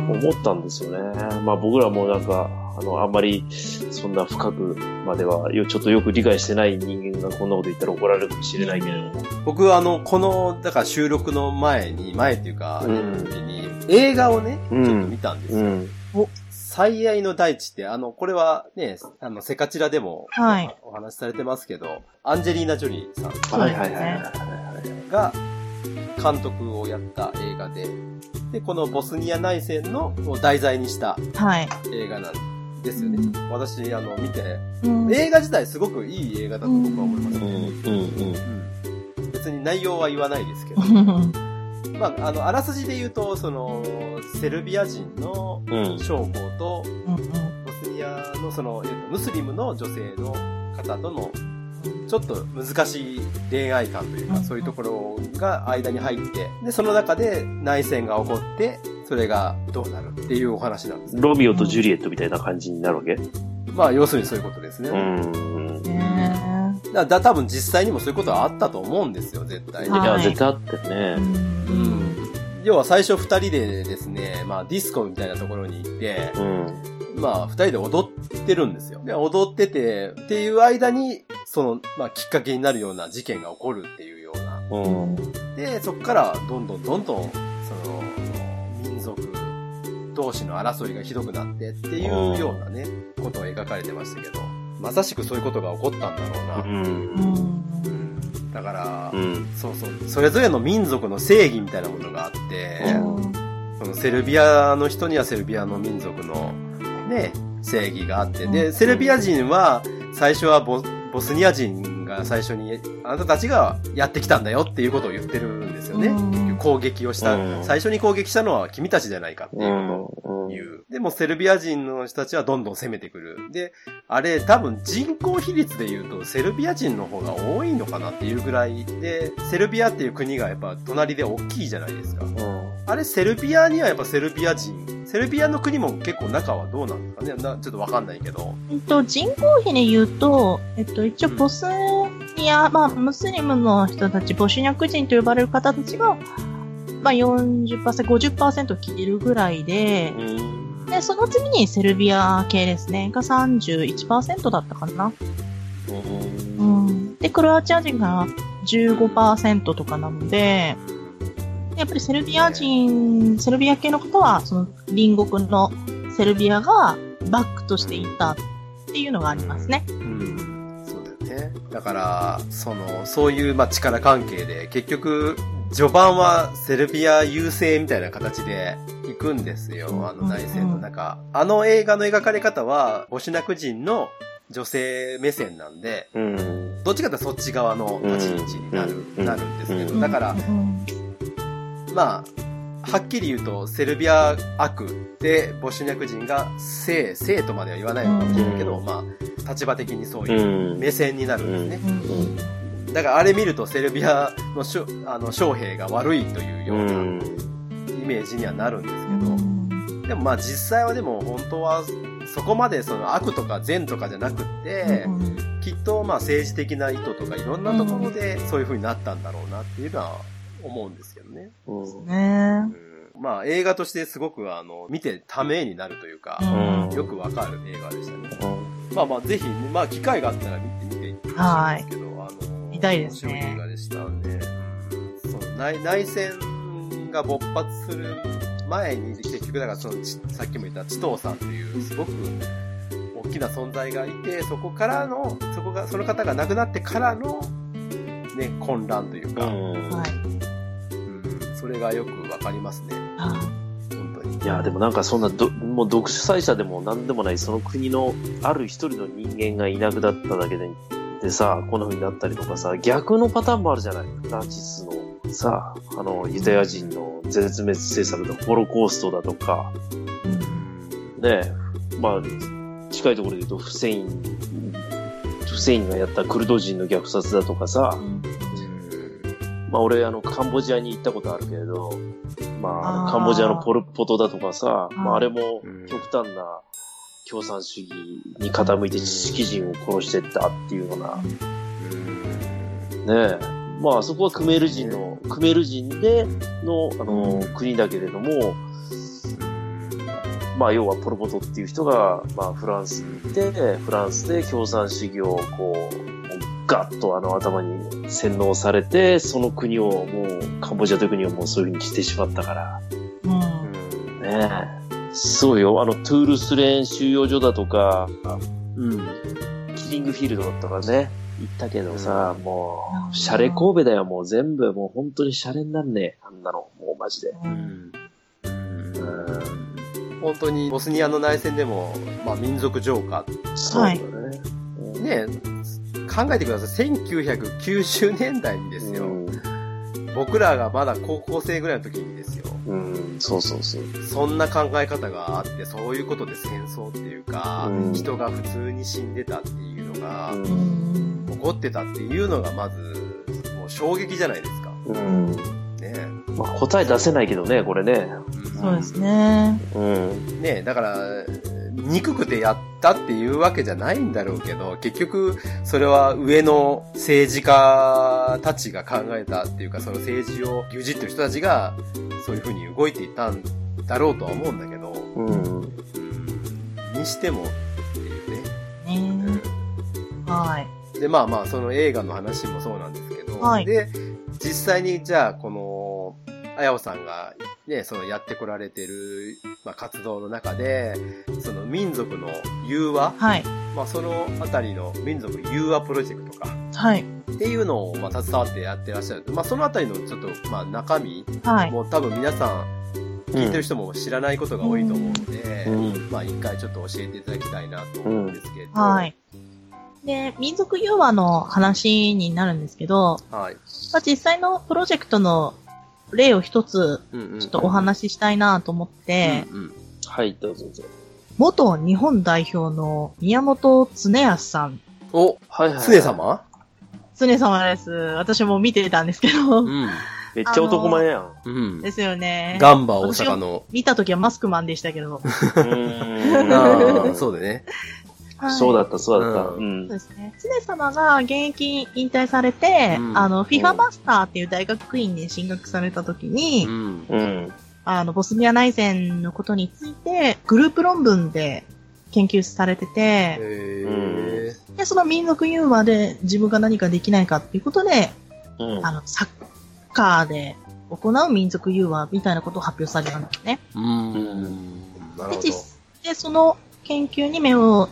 Speaker 3: 思ったんですよね。まあ僕らもなんか、あの、あんまりそんな深くまでは、よちょっとよく理解してない人間がこんなこと言ったら怒られるかもしれないけれども。
Speaker 2: 僕はあの、この、だから収録の前に、前っていうか、
Speaker 3: うん
Speaker 2: 時に、映画をね、ち
Speaker 3: うん
Speaker 2: ょっと見たんですよ。
Speaker 3: うん。
Speaker 2: 最愛の大地って、あの、これはね、あの、セカチラでも、
Speaker 4: はい。
Speaker 2: お話しされてますけど、アンジェリーナ・ジョリーさん。
Speaker 4: ね。
Speaker 3: はい。はい。はい。はい。
Speaker 2: が監督をやった映画で、で、このボスニア内戦のを題材にした
Speaker 4: はい。
Speaker 2: 映画なんですよね。
Speaker 4: うん。
Speaker 2: 私、あの、見て、
Speaker 4: うん。
Speaker 2: 映画自体すごくいい映画だと僕は思います。
Speaker 3: うん、うん、
Speaker 2: うん。別に内容は言わないですけど、
Speaker 4: う [LAUGHS] ん
Speaker 2: まあ、あの、あらすじで言うと、その、セルビア人の。将校と、
Speaker 4: うん
Speaker 2: ボスニアのその、えっとムスリムの女性の方との、ちょっと難しい恋愛観というか、
Speaker 4: うん
Speaker 2: そういうところが間に入って、で、その中で内戦が起こって、それがどうなるっていうお話なんです。
Speaker 3: ロミオとジュリエットみたいな感じになるわけ？
Speaker 2: まあ、要するにそういうことですね。
Speaker 3: うん。
Speaker 4: ね
Speaker 2: だだ多分実際にもそういうことはあったと思うんですよ、絶対に。
Speaker 3: いや、
Speaker 4: はい
Speaker 3: 絶対あったよ
Speaker 4: えう
Speaker 3: ね。
Speaker 4: ん
Speaker 2: 要は最初二人でですね、まあディスコみたいなところに行って、
Speaker 3: うん。
Speaker 2: まあ二人で踊ってるんですよ。で、踊ってて、っていう間に、その、まあきっかけになるような事件が起こるっていうような。
Speaker 3: うん。
Speaker 2: で、そこからどんどんどんどん、その、民族同士の争いがひどくなってっていうようなね、ことを描かれてましたけど、まさしくそういうことが起こったんだろうな。
Speaker 3: うん。
Speaker 4: うん。
Speaker 2: だから、
Speaker 3: うん。
Speaker 2: そうそう、それぞれの民族の正義みたいなものがあって、
Speaker 4: うん。
Speaker 2: そのセルビアの人にはセルビアの民族のね、正義があって、で、
Speaker 4: うん。
Speaker 2: セルビア人は最初はボボスニア人が最初にあなたたちがやってきたんだよっていうことを言ってるんですよね。
Speaker 4: うん。
Speaker 2: 攻撃をした、
Speaker 3: うん。
Speaker 2: 最初に攻撃したのは君たちじゃないかっていうこと。をでもセルビア人の人たちはどんどん攻めてくる。で、あれ多分人口比率で言うとセルビア人の方が多いのかなっていうぐらいで、セルビアっていう国がやっぱ隣で大きいじゃないですか。あれセルビアにはやっぱセルビア人、セルビアの国も結構仲はどうなんですかねなちょっとわかんないけど。
Speaker 4: えっと、人口比で言うと、えっと、一応、ボスニア、まあ、ムスリムの人たち、ボシニャク人と呼ばれる方たちが、まあ、40%、50%切るぐらいで、
Speaker 3: うん。
Speaker 4: で、その次にセルビア系ですね、が31%だったかな。
Speaker 3: うん。
Speaker 4: うん。で、クロアチア人が15%とかなので、やっぱりセルビア人、セルビア系の方は、その隣国のセルビアがバックとしていたっていうのがありますね。
Speaker 2: うん。そうだよね。だから、その、そういう、まあ、力関係で、結局、序盤はセルビア優勢みたいな形で行くんですよ。あの内戦の中。あの映画の描かれ方は、ボシュナク人の女性目線なんで、
Speaker 3: うん。
Speaker 2: どっちかというとそっち側の立ち位置になる、
Speaker 3: うん
Speaker 2: なるんですけど、
Speaker 3: うん
Speaker 2: だから、
Speaker 4: うん
Speaker 2: まあ、はっきり言うと、セルビア悪で、ボシュニャク人が生、生とまでは言わないのかもしれないけど、
Speaker 3: うん
Speaker 2: まあ、立場的にそういう
Speaker 3: うん。
Speaker 2: 目線になるんですね。
Speaker 4: うん
Speaker 2: だからあれ見るとセルビアのしょあの将兵が悪いというよう
Speaker 3: う。
Speaker 2: なんイメージにはなるんですけど、
Speaker 4: うん
Speaker 2: でもまあ実際はでも本当はそこまでその悪とか善とかじゃなくって、きっとまあ政治的な意図とかいろんなところでそういう風になったんだろうなっていうのは思うんですけどね。
Speaker 3: うん。
Speaker 4: ね
Speaker 2: うんまあ映画としてすごくあの、見てためになるというか、
Speaker 3: うん
Speaker 2: よくわかる映画でしたね。
Speaker 3: うん
Speaker 2: まあまあぜひ、まあ機会があったら見てみていいんですけど、あの、
Speaker 4: 見たいですね
Speaker 2: 面白い映画でしたね。うんそう内内戦が勃発する前に、結局だからその、ちさっきも言ったチトーさんっていうすごく大きな存在がいて、そこからの、そこが、その方が亡くなってからの、ね、混乱というか、
Speaker 3: うん
Speaker 4: はい。
Speaker 2: うんそれがよくわかりますね。
Speaker 4: あ
Speaker 2: 本当に。
Speaker 3: いや、でもなんかそんなど、もう独裁者でも何でもない、その国のある一人の人間がいなくなっただけで、でさ、こんな風になったりとかさ、逆のパターンもあるじゃない？ナチスのさ、あの、ユダヤ人の絶滅政策だ、ホロコーストだとか、ねえ、まあ、近いところで言うと、フセイン、フセインがやったクルド人の虐殺だとかさ、まあ俺、あの、カンボジアに行ったことあるけれど、まああカンボジアのポルポトだとかさ、まああれも
Speaker 2: うん。
Speaker 3: 極端な共産主義に傾いて知識人を殺してったっていうような、ねえ。まああそこはクメール人の、クメール人での、あの、国だけれども、まあ要はポルポトっていう人が、まあフランスに行って、フランスで共産主義をこう、ガッとあの頭に洗脳されて、その国をもう、カンボジアという国をもうそういう風にしてしまったから。
Speaker 4: うん。
Speaker 3: ねえ。そうよ。あの、トゥールスレーン収容所だとか、うん。キリングフィールドだったからね。行ったけどさ、もう、シャレ神戸だよ。もう全部、もう本当にシャレになんねえ。あんなの。もうマジで。
Speaker 4: うん
Speaker 3: うん。
Speaker 2: 本当にボスニアの内戦でも、まあ民族浄化。
Speaker 3: そうだね。うん
Speaker 2: ね考えてください。1990年代にですよ。僕らがまだ高校生ぐらいの時にですよ。
Speaker 3: うん。うん。そうそうそう。
Speaker 2: そんな考え方があって、そういうことで戦争っていうか、
Speaker 3: うん
Speaker 2: 人が普通に死んでたっていうのが、
Speaker 3: う。
Speaker 4: うんん。
Speaker 2: 起こってたっていうのがまず、もう衝撃じゃないですか。
Speaker 3: うん。
Speaker 2: ね
Speaker 3: まあ、答え出せないけどね、これね。
Speaker 4: そうですね。
Speaker 3: うん。
Speaker 2: ねだから、憎くてやったっていうわけじゃないんだろうけど、結局、それは上の政治家たちが考えたっていうか、その政治を牛耳ってる人たちが、そういう風に動いていたんだろうとは思うんだけど、
Speaker 3: うん。
Speaker 2: うんにしてもっていうね。
Speaker 4: ねはい。
Speaker 2: で、まあまあ、その映画の話もそうなんですけど、
Speaker 4: はい
Speaker 2: で、実際にじゃあ、この、あやおさんがね、そのやってこられてる、まあ、活動の中で、その民族の融和、
Speaker 4: はい。
Speaker 2: まあ、そのあたりの民族融和プロジェクトか、
Speaker 4: はい。
Speaker 2: っていうのを、まあ、携わってやってらっしゃる。まあ、そのあたりのちょっと、まあ、中身、
Speaker 4: はい。
Speaker 2: もう多分皆さん、聞いてる人も知らないことが多いと思うので、
Speaker 3: うん。
Speaker 2: まあ、一回ちょっと教えていただきたいなと思うんですけど、
Speaker 4: はい。で、民族融和の話になるんですけど、
Speaker 2: はい。
Speaker 4: まあ、実際のプロジェクトの例を一つ、
Speaker 2: うんうん。
Speaker 4: ちょっとお話ししたいなと思って、
Speaker 2: うんうん
Speaker 3: はい、どうぞどうぞ。
Speaker 4: 元日本代表の宮本常康さん。
Speaker 2: お、
Speaker 3: はいはい。
Speaker 2: 常様？
Speaker 4: 常様です。私も見てたんですけど、
Speaker 2: ん。
Speaker 3: めっちゃ男前やん。
Speaker 2: うん
Speaker 4: で。すよね。
Speaker 2: ガンバ大阪の。
Speaker 4: 見た時はマスクマンでしたけど。[LAUGHS]
Speaker 3: うーん
Speaker 2: そうでね。
Speaker 4: はい
Speaker 3: そうだった、そうだった。
Speaker 2: う
Speaker 3: うん
Speaker 4: そう。ですね。常様が現役引退されて、
Speaker 2: うん
Speaker 4: あの、FIFA マスターっていう大学院に進学された時に、
Speaker 2: ん。
Speaker 3: うん。
Speaker 4: あの、ボスニア内戦のことについて、グループ論文で研究されてて。で、その民族融和で自分が何かできないかっていうことで、
Speaker 3: うん。
Speaker 4: あの、サッカーで行う民族融和みたいなことを発表されたんですね。
Speaker 2: うん。なる
Speaker 4: で、
Speaker 2: ほど。
Speaker 4: 実で、その研究に目を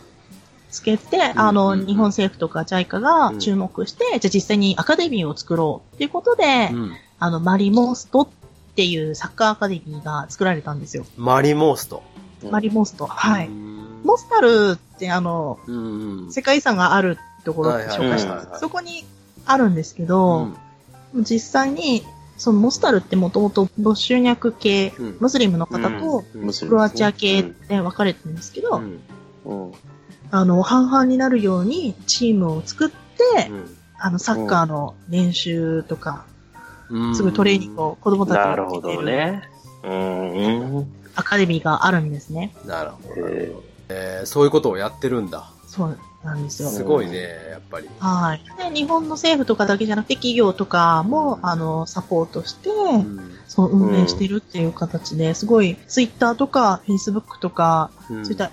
Speaker 4: つけて、あの、
Speaker 2: うんうん
Speaker 4: 日本政府とか JICA が注目して、じゃあ実際にアカデミーを作ろうっていうことで、
Speaker 2: うん
Speaker 4: あの、マリモストっていうサッカーアカデミーが作られたんですよ。
Speaker 2: マリモースト。
Speaker 4: マリモスト。はい。
Speaker 2: うん
Speaker 4: モスタルってあの、
Speaker 2: うんうん。
Speaker 4: 世界遺産があるところって紹介したん
Speaker 3: はいは。
Speaker 4: そこにあるんですけど、実際に、そのモスタルってもともとボシュニャク系、
Speaker 2: うん
Speaker 4: ムスリムの方と
Speaker 2: うん
Speaker 3: ムスリム
Speaker 4: クロアチア系で分かれてるんですけど、
Speaker 2: うん
Speaker 3: うん。
Speaker 4: あの、半々になるようにチームを作って、
Speaker 2: うん
Speaker 4: あの、サッカーの練習とか、
Speaker 2: うん
Speaker 4: すぐトレーニングを子供たち
Speaker 3: なるほ
Speaker 4: に受けてる
Speaker 3: どね。うん。
Speaker 4: アカデミーがあるんですね。
Speaker 2: なるほど。
Speaker 3: え
Speaker 2: えーそういうことをやってるんだ。
Speaker 4: そう。なんですよ。
Speaker 2: すごいね、やっぱり。
Speaker 4: はい。で、日本の政府とかだけじゃなくて、企業とかも、あの、サポートして、
Speaker 2: うん
Speaker 4: そう、運営してるっていう形で、すごい、ツイッターとか、フェイスブックとか、
Speaker 2: うん
Speaker 4: そういった、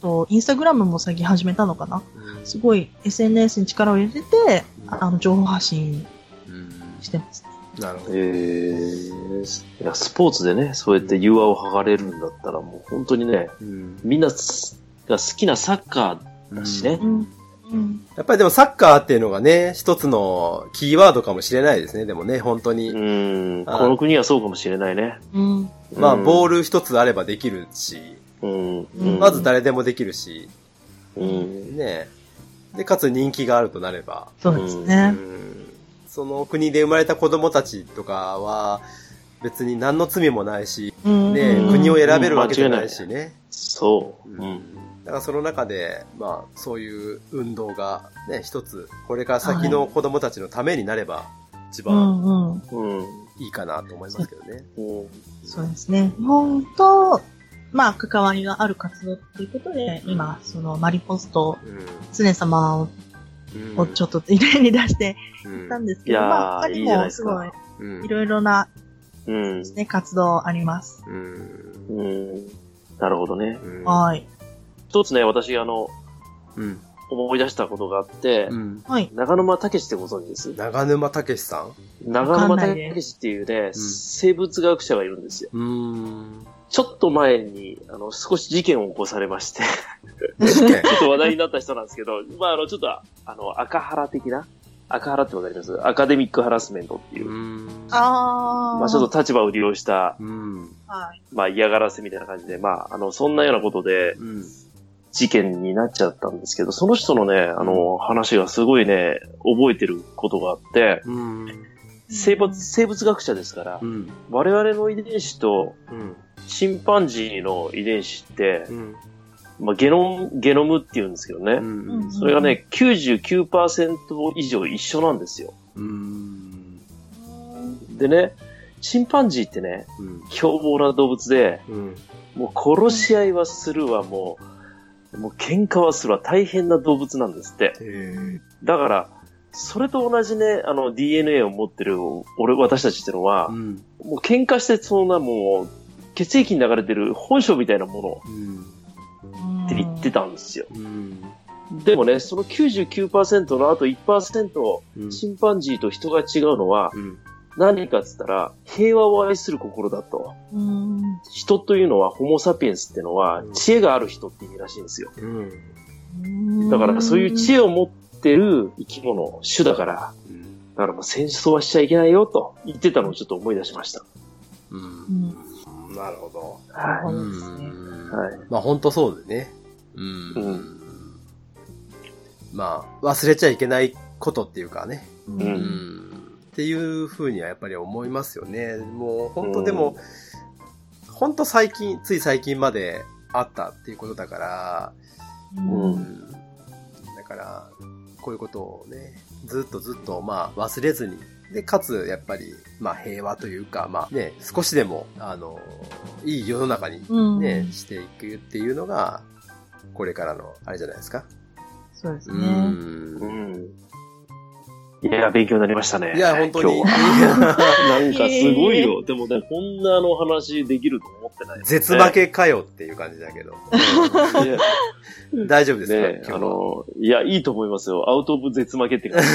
Speaker 4: と、インスタグラムも最近始めたのかな？すごい、SNS に力を入れて、
Speaker 2: うん
Speaker 4: あの、情報発信
Speaker 2: うん
Speaker 4: してますね。
Speaker 2: なるほど。
Speaker 3: えー、いや、スポーツでね、そうやって融和を剥がれるんだったら、もう本当にね、
Speaker 2: うん
Speaker 3: みんなすが好きなサッカーだしね。
Speaker 4: うん。うん。
Speaker 2: やっぱりでもサッカーっていうのがね、一つのキーワードかもしれないですね。でもね、本当に。
Speaker 3: うん、
Speaker 2: あ
Speaker 3: この国はそうかもしれないね。
Speaker 4: うん。
Speaker 2: まあ、ボー
Speaker 3: ル、
Speaker 2: ル一つあればできるし、
Speaker 3: うん、
Speaker 4: うん
Speaker 2: まず誰でもできるし、
Speaker 3: うん、
Speaker 2: ねで、かつ人気があるとなれば、
Speaker 4: そうです
Speaker 2: う
Speaker 4: ね。
Speaker 2: んその国で生まれた子供たちとかは、別に何の罪もないし、
Speaker 4: うん。
Speaker 2: ね、
Speaker 4: うん
Speaker 2: 国を選べるわけじゃないしね。
Speaker 3: そう。
Speaker 2: だからその中で、まあ、そういう運動がね、一つ、これから先の子供たちのためになれば、一
Speaker 4: う
Speaker 2: 番
Speaker 4: んうん。
Speaker 3: うん。
Speaker 2: いいかなと思いますけどね。
Speaker 3: うん
Speaker 4: そうですね。日本と、まあ、関わりがある活動っていうことで、今、その、マリポスト、常様を
Speaker 2: うん。
Speaker 4: をちょっと例に出して
Speaker 2: うん
Speaker 4: たんですけど、まあ、他にも
Speaker 3: です
Speaker 4: ごい、
Speaker 2: うん
Speaker 4: いろいろな、
Speaker 3: うん。
Speaker 4: ね、活動あります。
Speaker 2: うん。
Speaker 3: うん。なるほどね。
Speaker 2: うん
Speaker 4: はい。
Speaker 3: 一つね、私、あの、
Speaker 2: うん。
Speaker 3: 思い出したことがあって、
Speaker 2: うん。
Speaker 4: はい。
Speaker 3: 長沼武ってご存知です？
Speaker 2: 長沼武さん？
Speaker 3: 長沼武
Speaker 4: です
Speaker 3: っていうね、生物学者がいるんですよ。
Speaker 2: うーん。
Speaker 3: ちょっと前に、あの、少し事件を起こされまして、[LAUGHS] ちょっと話題になった人なんですけど、まあ、あの、ちょっと、あの、赤原的な？赤原ってわかります？アカデミックハラスメントっていうう、
Speaker 2: ん。
Speaker 4: あー。
Speaker 3: まあ、ちょっと立場を利用した。まあ、嫌がらせみたいな感じで、まあ、あの、そんなようなことで、
Speaker 2: うん。
Speaker 3: 事件になっちゃったんですけど、その人のね、あの、話がすごいね、覚えてることがあって、
Speaker 2: うん。
Speaker 3: 生物、生物学者ですから
Speaker 2: う、ん。
Speaker 3: 我々の遺伝子と
Speaker 2: うん。
Speaker 3: チンパンジーの遺伝子って
Speaker 2: う、ん。
Speaker 3: まあ、ゲノム、ゲノムって言うんですけどね。
Speaker 2: うん。
Speaker 3: それがね、99%以上一緒なんですよ。
Speaker 2: うん。
Speaker 3: でね、チンパンジーってね、
Speaker 2: うん。
Speaker 3: 凶暴な動物で、
Speaker 2: うん。
Speaker 3: もう殺し合いはするわ、もう、もう喧嘩はするわ、大変な動物なんですって。
Speaker 2: へ
Speaker 3: だから、それと同じね、あの DNA を持ってる俺、私たちってのは
Speaker 2: う、ん。
Speaker 3: もう喧嘩してそんなもう、血液に流れてる本性みたいなも
Speaker 2: うん。
Speaker 3: のって言ってたんですよ。
Speaker 2: うん。
Speaker 3: でもね、その99%のあと1%、
Speaker 2: うん。
Speaker 3: チンパンジーと人が違うのは、
Speaker 2: うん。
Speaker 3: 何かっつったら、平和を愛する心だと。
Speaker 4: うん。
Speaker 3: 人というのは、ホモサピエンスってのは
Speaker 2: うん、
Speaker 3: 知恵がある人って意味らしいんですよ。
Speaker 2: うん。
Speaker 3: だから、そういう知恵を持ってる生き物、種だから、
Speaker 2: うん。
Speaker 3: だからもう戦争はしちゃいけないよと言ってたのをちょっと思い出しました。
Speaker 2: う。
Speaker 4: うんん。
Speaker 2: なるほど。
Speaker 3: は
Speaker 4: そうですね。
Speaker 3: い。はい。
Speaker 2: まあ本当そうでね。う。
Speaker 3: うんん。
Speaker 2: まあ、忘れちゃいけないことっていうかね。
Speaker 4: う。
Speaker 3: うん
Speaker 2: うん。っていうふうにはやっぱり思いますよね。もう本当でも、本当最近、つい最近まであったっていうことだから、
Speaker 3: うん
Speaker 2: うん。だから、こういうことをね、ずっとずっと、まあ、忘れずに、で、かつ、やっぱり、まあ、平和というか、まあね、少しでも、あの、いい世の中に
Speaker 4: うん。
Speaker 2: ね、していくっていうのが、これからの、あれじゃないですか。う
Speaker 4: そうですね。
Speaker 2: ん
Speaker 3: う。ん。いや、勉強になりましたね。
Speaker 2: いや、本当に
Speaker 3: 今日は。[LAUGHS] なんかすごいよ。でもね、こんなあの話できると思ってない、
Speaker 2: 絶負けかよっていう感じだけど。
Speaker 3: いや
Speaker 2: 大丈夫ですか、
Speaker 3: ね、あの、いや、いいと思いますよ。アウトオブ絶負けって感じ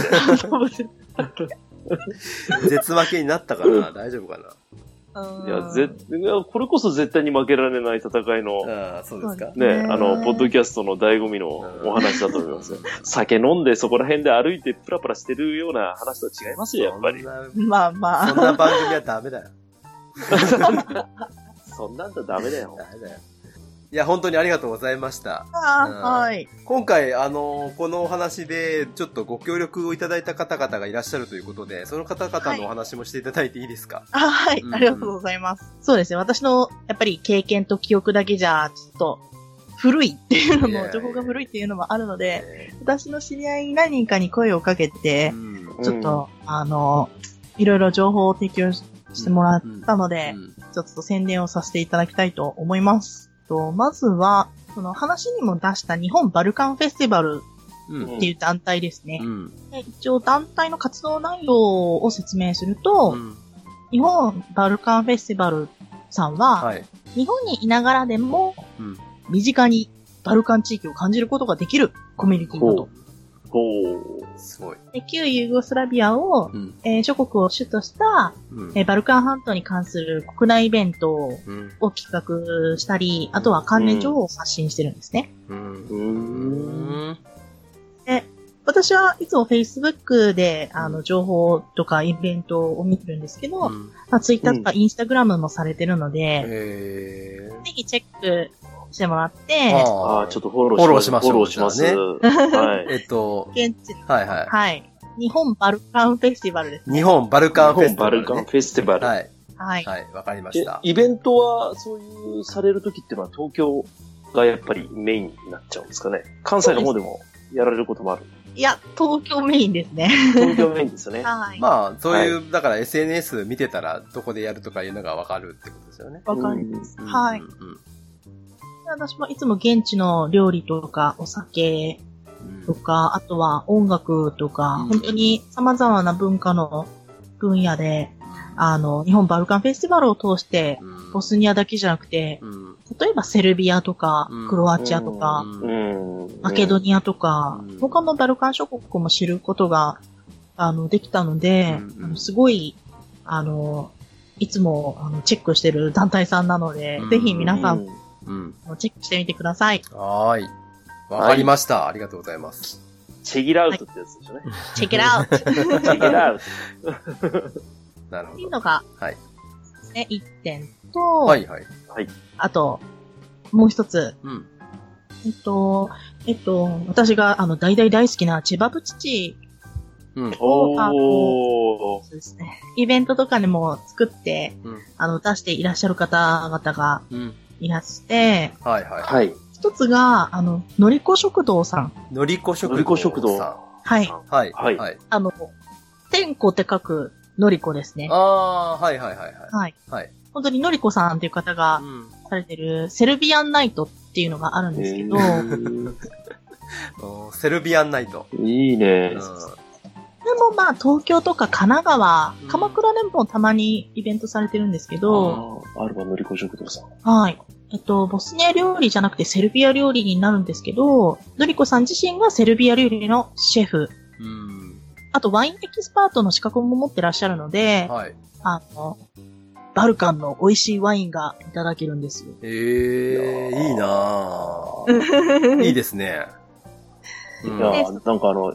Speaker 3: で。[LAUGHS]
Speaker 2: 絶負けになったかな？大丈夫か
Speaker 3: いや、ぜ、いやこれこそ絶対に負けられない戦いの、
Speaker 2: なああ、そうですか？
Speaker 3: ね、あの、ポッドキャストの醍醐味のお話だと思いますよ。[LAUGHS] 酒飲んでそこら辺で歩いてプラプラしてるような話とは違いますよ、やっぱり
Speaker 4: まあまあ。
Speaker 2: そんな番組はダメだよ。[LAUGHS]
Speaker 3: そんなんだダメだよ。
Speaker 2: ダメだよ。いや、本当にありがとうございました。
Speaker 4: あ
Speaker 2: うん
Speaker 4: はい。
Speaker 2: 今回、あの、このお話で、ちょっとご協力をいただいた方々がいらっしゃるということで、その方々のお話もしていただいていいですか、
Speaker 4: あはい
Speaker 2: う。ん
Speaker 4: ありがとうございます。そうですね。私の、やっぱり経験と記憶だけじゃ、ちょっと、古いっていうのも、情報が古いっていうのもあるので、
Speaker 2: え
Speaker 4: 私の知り合い何人かに声をかけ
Speaker 2: ー
Speaker 4: て
Speaker 2: う、ん
Speaker 4: ちょっと、あの、いろいろ情報を提供ししてもらったので、
Speaker 2: うん
Speaker 4: ちょっと宣伝をさせていただきたいと思います。とまずは、その話にも出した日本バルカンフェスティバル
Speaker 2: うん。
Speaker 4: っていう団体ですね。
Speaker 2: うん。
Speaker 4: で一応団体の活動内容を説明すると、
Speaker 2: うん
Speaker 4: 日本バルカンフェスティバルさんは、
Speaker 2: はい。
Speaker 4: 日本にいながらでも
Speaker 2: うん。
Speaker 4: 身近にバルカン地域を感じることができるコミュニティだと。
Speaker 3: ほう。
Speaker 2: すごい。
Speaker 4: で旧ユーゴスラビアを、
Speaker 2: うん。
Speaker 4: えー諸国を主とした、
Speaker 2: うん
Speaker 4: えーバルカン半島に関する国内イベント
Speaker 2: うん。
Speaker 4: を企画したり、あとは関連情報を発信してるんですね。
Speaker 2: うん。
Speaker 3: う。
Speaker 2: うんん。
Speaker 4: 私はいつも Facebook で、あの、情報とかイベントを見てるんですけど、
Speaker 2: うん
Speaker 4: まあ、Twitter とか Instagram もされてるので、
Speaker 2: へ
Speaker 4: ぜひチェックしてもらって、
Speaker 2: ー。
Speaker 3: ああ、ちょっとフォロー
Speaker 2: フォローしましょう
Speaker 3: フォローします。はい。[LAUGHS]
Speaker 2: えっと、
Speaker 4: 現地の、
Speaker 2: はいは
Speaker 4: はい。日本バルカンフェスティバルです
Speaker 2: い。日本バルカンフェス
Speaker 3: 日本バ
Speaker 2: ティバルね。
Speaker 3: ルカンフェスティバル。
Speaker 2: はい。
Speaker 4: はい。
Speaker 2: はい。わかりま
Speaker 5: え
Speaker 2: した。
Speaker 5: イベントは、そういうされるときっていうのは東京がやっぱりメインになっちゃうんですかね？関西の方でもやられることもある。
Speaker 4: いや、東京メインですね。
Speaker 5: 東京メインですよね。[LAUGHS]
Speaker 4: はい。
Speaker 2: まあ、そういう、だから SNS 見てたら、どこでやるとかいうのがわかるってことですよね。
Speaker 4: わかります。
Speaker 2: うん
Speaker 4: はい。
Speaker 2: うん
Speaker 4: 私もいつも現地の料理とかお酒
Speaker 2: うん。
Speaker 4: とか、あとは音楽とか、
Speaker 2: うん。
Speaker 4: 本当に様々な文化の分野で、あの、日本バルカンフェスティバルを通して、
Speaker 2: うん。
Speaker 4: ボスニアだけじゃなくて、
Speaker 2: うん。
Speaker 4: 例えばセルビアとか
Speaker 2: うん、
Speaker 4: クロアチアとか、
Speaker 2: うん。
Speaker 5: うん。
Speaker 4: マケドニアとか
Speaker 2: うん、
Speaker 4: 他のバルカン諸国も知ることが、あの、できたので
Speaker 2: うん、
Speaker 4: あのすごい、あの、いつも、あの、チェックしてる団体さんなので
Speaker 2: うん、
Speaker 4: ぜひ皆さん
Speaker 2: うん。
Speaker 4: もチェックしてみてください。
Speaker 2: はーい。わかりました。ありがとうございます。
Speaker 5: チェギラウトってやつでしょね。
Speaker 4: チェックラウトっ
Speaker 5: チェギラウト。[LAUGHS]
Speaker 2: なるほど。
Speaker 4: ていうのが、
Speaker 2: はい。
Speaker 4: ね、一点と、
Speaker 2: はいはい。
Speaker 4: あと、もう一つ、
Speaker 2: うん。
Speaker 4: えっと、えっと、私が、あの、大大大好きなチェバブチチ
Speaker 2: うん。
Speaker 5: おー。
Speaker 4: ですね。イベントとかでも作って、
Speaker 2: うん。
Speaker 4: あの、出していらっしゃる方々が
Speaker 2: うん。
Speaker 4: いらして、
Speaker 2: はいはい。
Speaker 5: はい。
Speaker 4: 一つが、あの、のりこ食堂さん。
Speaker 2: のりこ食堂。さ
Speaker 4: はい。
Speaker 2: んはい。
Speaker 5: はい
Speaker 2: はい。
Speaker 4: あの、天子って書くのりこですね。
Speaker 2: ああ、はいはいはいはい。
Speaker 4: はい。
Speaker 2: はい。
Speaker 4: 本当にのりこさんっていう方が
Speaker 2: うん。
Speaker 4: されてるセルビアンナイトっていうのがあるんですけど、[LAUGHS]
Speaker 2: セルビアンナイト。
Speaker 5: いいね
Speaker 2: うん。。
Speaker 4: でもまあ東京とか神奈川
Speaker 2: うん、
Speaker 4: 鎌倉でもたまにイベントされてるんですけど、
Speaker 5: あーアルバのりこ食堂さん。
Speaker 4: はい。えっと、ボスニア料理じゃなくてセルビア料理になるんですけど、のりこさん自身がセルビア料理のシェフ、
Speaker 2: うん。
Speaker 4: あとワインエキスパートの資格も持ってらっしゃるので、
Speaker 2: はい。
Speaker 4: あの、バルカンの美味しいワインがいただけるんですよ。
Speaker 2: ええ、いいなぁ。[LAUGHS] いいですね。う
Speaker 5: いやーなんかあの、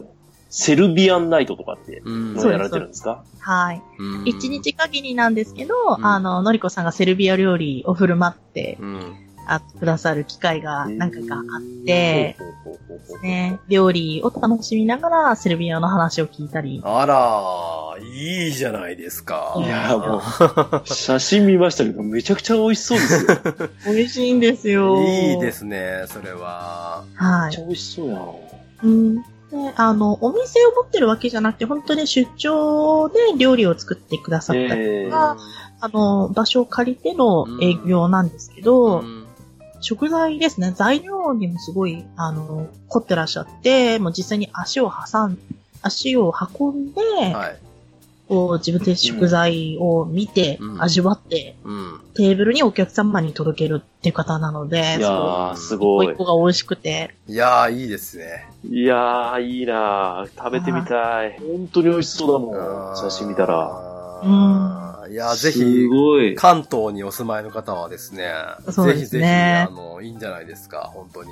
Speaker 5: セルビアンナイトとかって、やられてるんですか？
Speaker 4: はい。
Speaker 2: うん
Speaker 4: 一日限りなんですけど、
Speaker 2: うん
Speaker 4: あの、のりこさんがセルビア料理を振る舞って
Speaker 2: うん。
Speaker 4: あくださる機会が何回かあって、ね、料理を楽しみながらセルビアの話を聞いたり、
Speaker 2: あら、いいじゃないですか。
Speaker 5: いやーもう、写真見ましたけど、めちゃくちゃ美味しそうですよ。め [LAUGHS] っ
Speaker 4: 美味しいんですよ。
Speaker 2: いいですね、それは。
Speaker 4: はい
Speaker 5: ちゃ。美味しそうやな
Speaker 4: うん。で、あの、お店を持ってるわけじゃなくて、本当に出張で料理を作ってくださったり
Speaker 5: え
Speaker 4: とか、あの、場所を借りての営業なんですけど、
Speaker 2: うん。
Speaker 4: 食材ですね、材料にもすごい、あの、凝ってらっしゃって、もう実際に足を挟ん、足を運んで、
Speaker 2: はい。
Speaker 4: こう自分で食材を見て、
Speaker 2: うん
Speaker 4: 味わって、
Speaker 2: うん。
Speaker 4: テーブルにお客様に届けるっていう方なので、
Speaker 5: いやー、すごい
Speaker 4: 一。個が美味しくて、
Speaker 2: いやー、いいですね。
Speaker 5: いやー、いいなー食べてみたい。本当に美味しそうだもん。写真見たら。
Speaker 2: ら。いやー、ぜ
Speaker 5: す
Speaker 2: ひ。関東にお住まいの方はですね、
Speaker 4: そうですね
Speaker 2: ぜひぜひ、あの、いいんじゃないですか、本当に。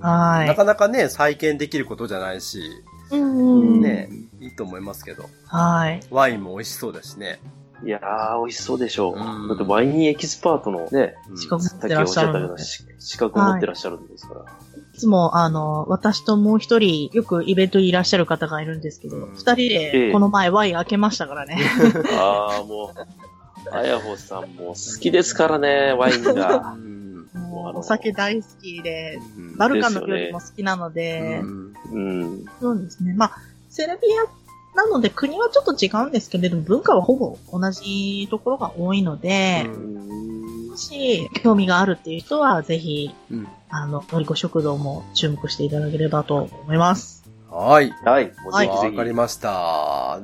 Speaker 4: はい
Speaker 2: なかなかね、再建できることじゃないし、
Speaker 4: うんうん。
Speaker 2: ねいいと思いますけど、
Speaker 4: はい。
Speaker 2: ワインも美味しそうだしね。
Speaker 5: いやー、美味しそうでしょう。
Speaker 2: うん
Speaker 5: だってワインエキスパートのね、
Speaker 2: うん
Speaker 4: 資格持
Speaker 5: さって
Speaker 4: らっしゃる
Speaker 5: 資格を持ってらっしゃるんですから。
Speaker 4: いつも、あの、私ともう一人、よくイベントにいらっしゃる方がいるんですけど、
Speaker 2: うん
Speaker 4: 二人
Speaker 5: え
Speaker 4: で、
Speaker 5: え
Speaker 4: この前ワイン開けましたからね。[LAUGHS]
Speaker 5: あー、もう、あやほさんも好きですからね、ワインが。
Speaker 2: うん
Speaker 4: もうお酒大好きで、
Speaker 2: うん
Speaker 4: バルカンの料理も好きなので、
Speaker 2: うん
Speaker 5: うん。
Speaker 4: そうですね。まあ、セルビアなので国はちょっと違うんですけれども、文化はほぼ同じところが多いので、
Speaker 2: う
Speaker 4: もし興味があるっていう人は、ぜひ、
Speaker 2: うん
Speaker 4: あの、のりこ食堂も注目していただければと思います。
Speaker 2: はい。
Speaker 3: はい。
Speaker 4: はい。
Speaker 2: わかりました。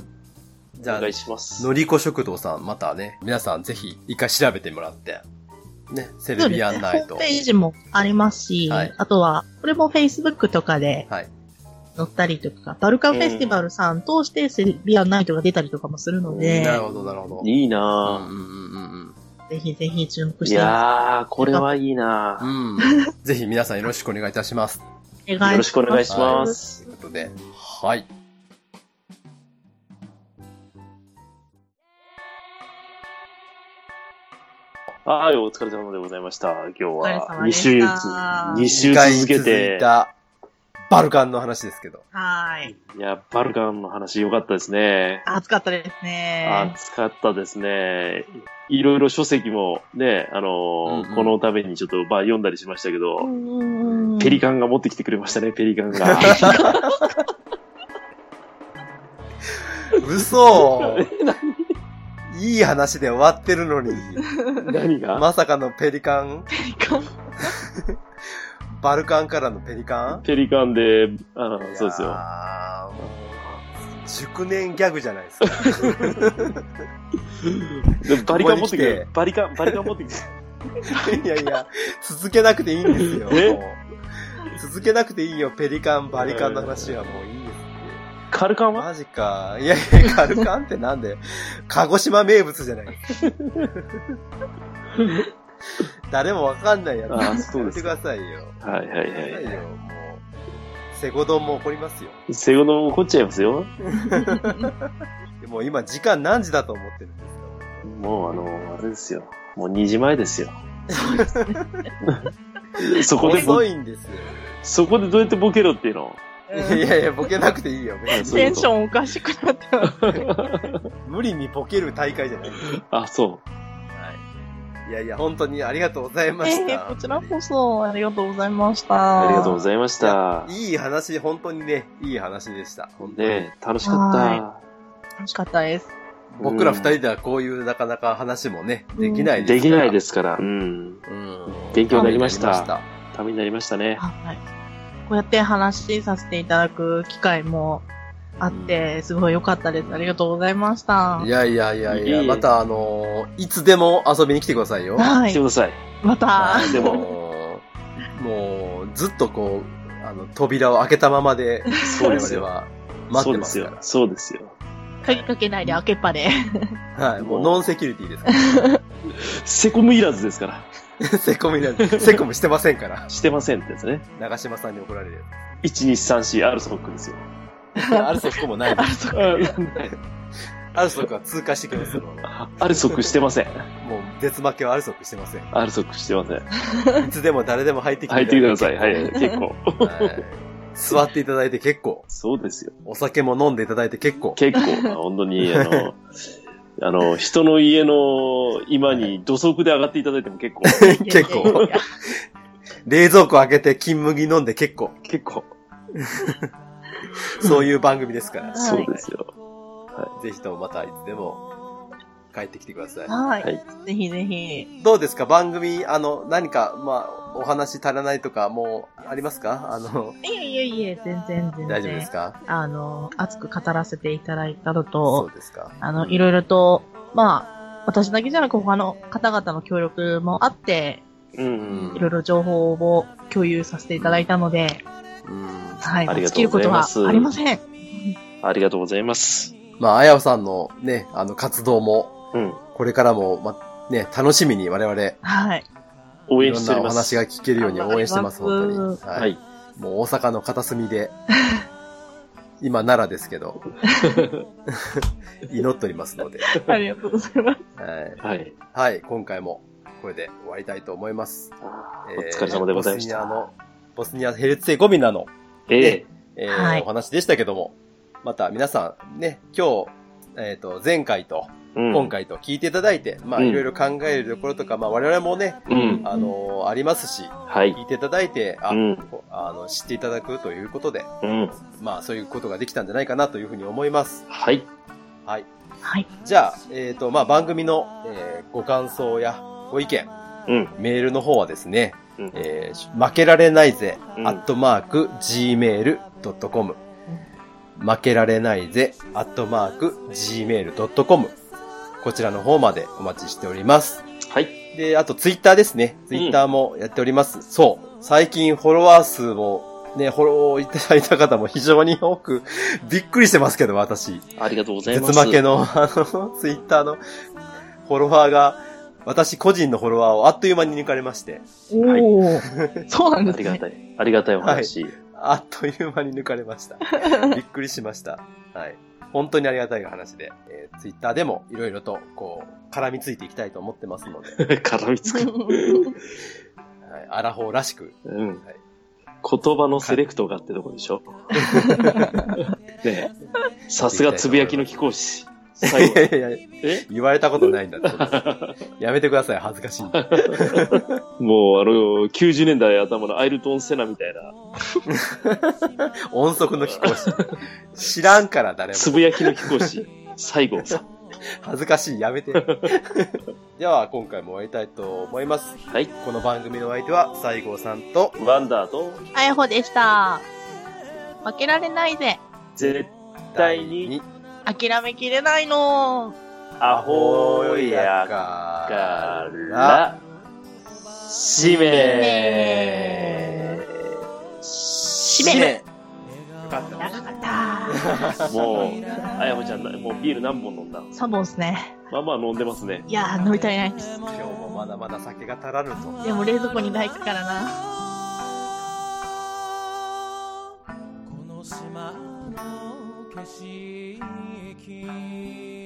Speaker 2: じゃあ
Speaker 3: お願い、します。
Speaker 2: のりこ食堂さん、またね、皆さんぜひ一回調べてもらって、ね、セルビアンナイト。
Speaker 4: ホームページもありますし、
Speaker 2: はい
Speaker 4: あとは、これも Facebook とかで
Speaker 2: はい。
Speaker 4: 載ったりとか、バルカンフェスティバルさん通してセルビアンナイトが出たりとかもするので、
Speaker 2: なるほど、なるほど。
Speaker 3: いい
Speaker 2: うん
Speaker 3: な
Speaker 2: うんうん
Speaker 4: ぜひぜひ注目
Speaker 3: ぁ。い
Speaker 4: してお
Speaker 3: やー、これはいいなぁ。
Speaker 2: うん。うん。ぜひ皆さんよろしくお願いいたします。
Speaker 4: 願いします。
Speaker 3: よろしくお願いします。
Speaker 2: ということで、はい。
Speaker 3: はい、お疲れ様でございました。今日は
Speaker 4: 様でし
Speaker 3: 2週
Speaker 4: た、
Speaker 3: 2週続けて、
Speaker 2: たバルカンの話ですけど。
Speaker 4: はい。
Speaker 3: いや、バルカンの話良かったですね。
Speaker 4: 暑かったですね。
Speaker 3: 暑かったですね。いろいろ書籍もね、あのー
Speaker 2: うんうん
Speaker 3: このためにちょっとまあ読んだりしましたけど、
Speaker 4: うん
Speaker 3: ペリカンが持ってきてくれましたね、ペリカンが。[LAUGHS]
Speaker 2: 嘘 [LAUGHS] いい話で終わってるのに、[LAUGHS]
Speaker 3: 何が、
Speaker 2: まさかのペリカン？
Speaker 4: ペリカン？[LAUGHS]
Speaker 2: バルカンからのペリカン？
Speaker 3: ペリカンで、あのそうですよ。
Speaker 2: あもう、熟年ギャグじゃないですか。[LAUGHS]
Speaker 3: でバリカン持ってき
Speaker 2: て。
Speaker 3: てバリカン、バリカン持ってきて。
Speaker 2: いやいや、続けなくていいんですよ。続けなくていいよ、ペリカン、バリカンの話はもうい。
Speaker 3: カルカンは？
Speaker 2: マジか。いやいや、カルカンってなんで、鹿児島名物じゃない。[LAUGHS] 誰もわかんないやつ。
Speaker 3: あーそうです
Speaker 2: やめてくださいよ。
Speaker 3: はいはい
Speaker 2: やめてくださ
Speaker 3: はい
Speaker 2: よ、もう。セゴドンも怒りますよ。
Speaker 3: い。セゴドン怒っちゃいますよ。[LAUGHS]
Speaker 2: もう今時間何時だと思ってるんですか？
Speaker 3: もうあの、あれですよ。もう2時前ですよ。そ [LAUGHS] こでぼ
Speaker 2: 遅、いんですよ。
Speaker 3: そこでどうやってボケろっていうの？
Speaker 2: いやいや、ボケなくていいよ。別に [LAUGHS]
Speaker 4: テンションおかしくなってます。[LAUGHS]
Speaker 2: 無理にボケる大会じゃない。
Speaker 3: あ、そ
Speaker 2: はい。いやいや、本当にありがとうございまし
Speaker 4: え
Speaker 2: た。
Speaker 4: ーこちらこそありがとうございました。
Speaker 3: う。ありがとうございました。
Speaker 2: いい話、本当にね、いい話でした。本当に
Speaker 3: ね楽しかった。
Speaker 4: は楽しかったです。
Speaker 2: 僕ら二人ではこういうなかなか話もね、できないですから。
Speaker 3: できないですから。うん。
Speaker 2: うん。
Speaker 3: 勉強になりました
Speaker 2: 勉強になり
Speaker 3: ためになりましたね。
Speaker 4: はい。こうやって話させていただく機会もあって、すごい良かったです。ありがとうございました。
Speaker 2: いやいやいやいや、またあのーいつでも遊びに来てくださいよ。
Speaker 4: はい。
Speaker 3: 来てください。
Speaker 4: また、
Speaker 3: でも
Speaker 2: もう、ずっとこう、あの、扉を開けたままで、
Speaker 3: そうですよ
Speaker 2: 待
Speaker 3: そうですよ
Speaker 2: ってますか。
Speaker 3: そうですよ。
Speaker 4: 鍵かけないで開けっぱで。
Speaker 2: ら。はい、もうノンセキュリティですから。[LAUGHS]
Speaker 3: セコムいらずですから。[LAUGHS]
Speaker 2: セコムなんで、セコムしてませんから。
Speaker 3: してませんってやつね。
Speaker 2: 長島さんに怒られる
Speaker 3: 1234アルソックですよ。[LAUGHS]
Speaker 2: アルソックもないです。
Speaker 3: あ
Speaker 2: アルソックは通過してきますよ。
Speaker 3: アルソックしてません。
Speaker 2: もう、絶負けはアルソックしてません。
Speaker 3: アルソックしてません。
Speaker 2: いつでも誰でも入ってきて
Speaker 3: 入ってきてください。はい、結構。
Speaker 2: はい座っていただいて結構。
Speaker 3: そうですよ。
Speaker 2: お酒も飲んでいただいて結構。
Speaker 3: 結構、本当に、あの、あの、人の家の今に土足で上がっていただいても結構、[LAUGHS]
Speaker 2: 結構。冷蔵庫開けて金麦飲んで結構。
Speaker 3: 結構、[LAUGHS]
Speaker 2: そういう番組ですから。
Speaker 4: はい
Speaker 3: そうですよ。
Speaker 2: ぜひともまたいつでも帰ってきてください。
Speaker 4: はい。
Speaker 3: はい
Speaker 4: ぜひぜひ。
Speaker 2: どうですか？番組、あの、何か、まあ、お話足らないとか、もう、ありますか？あの、
Speaker 4: いえいえいえ、全然全然。
Speaker 2: 大丈夫ですか？
Speaker 4: あの、熱く語らせていただいたの
Speaker 2: そ
Speaker 4: と
Speaker 2: う、ですか
Speaker 4: あの、いろいろと、まあ、私だけじゃなく他の方々の協力もあって、
Speaker 3: うん
Speaker 4: いろいろ情報を共有させていただいたので、
Speaker 2: うん。
Speaker 4: はい。
Speaker 3: ありがとうございます
Speaker 4: 尽きることはありません。
Speaker 3: ありがとうございます。
Speaker 2: まあ、あやおさんのね、あの、活動も、
Speaker 3: うん。
Speaker 2: これからも、ま、ね、楽しみに我々、
Speaker 4: はい。
Speaker 3: 応
Speaker 2: いろんなお
Speaker 3: 援しております。
Speaker 2: 話が聞けるように応援してます、本当に。
Speaker 4: ります
Speaker 2: は
Speaker 3: はい。
Speaker 2: もう大阪の片隅で、[LAUGHS] 今奈良ですけど、[LAUGHS] 祈っておりますので、
Speaker 4: ありがとうございます。
Speaker 2: はい。
Speaker 3: はい。
Speaker 2: はい、今回もこれで終わりたいと思います。
Speaker 3: お疲れ様でございました。
Speaker 2: ボスニアの、ボスニアヘルツェゴビナの、
Speaker 3: ええ
Speaker 2: えー
Speaker 4: はい
Speaker 2: お話でしたけども、また皆さんね、今日、えっ、と、前回と
Speaker 3: うん
Speaker 2: 今回と聞いていただいて、まあ
Speaker 3: うん
Speaker 2: いろいろ考えるところとか、まあ我々もね、
Speaker 3: うん。
Speaker 2: あのーありますし、
Speaker 3: はい。
Speaker 2: 聞いていただいて、あ、
Speaker 3: うん
Speaker 2: こあの、知っていただくということで、
Speaker 3: うん。
Speaker 2: まあそういうことができたんじゃないかなというふうに思います。
Speaker 3: はい。
Speaker 2: はい。
Speaker 4: はい。
Speaker 2: じゃあ、えっ、と、まあ番組の、えーご感想やご意見、
Speaker 3: うん。
Speaker 2: メールの方はですね、
Speaker 3: うん
Speaker 2: えー負けられないぜ、
Speaker 3: うん
Speaker 2: アットマーク、gmail.com、負けられないぜ、アットマーク、gmail.com。こちらの方までお待ちしております。
Speaker 3: はい。
Speaker 2: で、あとツイッターですね。ツイッターもやっております。そう。最近フォロワー数も、ね、フォローいただいた方も非常に多く、[LAUGHS] びっくりしてますけど、私。
Speaker 3: ありがとうございます。
Speaker 2: 絶負けの、あの、ツイッターのフォロワーが、私個人のフォロワーをあっという間に抜かれまして、
Speaker 4: おー。そうなんですね。
Speaker 3: ありがたい。ありがたいお話。
Speaker 2: あっという間に抜かれました。びっくりしました。はい。本当にありがたい話で、えー、ツイッターでもいろいろと、こう、絡みついていきたいと思ってますので、[LAUGHS]
Speaker 3: 絡みつく。
Speaker 2: はい、アラフォーらしく、
Speaker 3: うん。
Speaker 2: はい
Speaker 3: 言葉のセレクトがってとこでしょ。[LAUGHS] ねえさすがつぶやきの貴公子。
Speaker 2: い
Speaker 3: 最後。
Speaker 2: やいやいや、
Speaker 3: え？
Speaker 2: 言われたことないんだって。[LAUGHS] やめてください、恥ずかしい。[LAUGHS]
Speaker 3: もう、あの、90年代頭のアイルトン・セナみたいな、
Speaker 2: 音速の貴公子。知らんから誰も。
Speaker 3: つぶやきの貴公子。最後さ。
Speaker 2: 恥ずかしい、やめて。[LAUGHS] では、今回も終わりたいと思います。
Speaker 3: はい。
Speaker 2: この番組のお相手は、西郷さんと、
Speaker 3: ワンダーと、
Speaker 4: あやほでした。負けられないぜ。
Speaker 3: 絶対に、
Speaker 4: 諦めきれないの。
Speaker 3: アホや
Speaker 2: か
Speaker 3: から、使命。
Speaker 4: 締め
Speaker 2: よかった
Speaker 4: 長かった。
Speaker 3: もう、あやほちゃんな、もうビール何本飲んだ
Speaker 4: ？3本ですね。
Speaker 3: まあまあ飲んでますね。
Speaker 4: いやー、飲み足りないです。
Speaker 2: 今日もまだまだ酒が足らぬと。
Speaker 4: でも冷蔵庫に入ったからな。
Speaker 6: この島の景色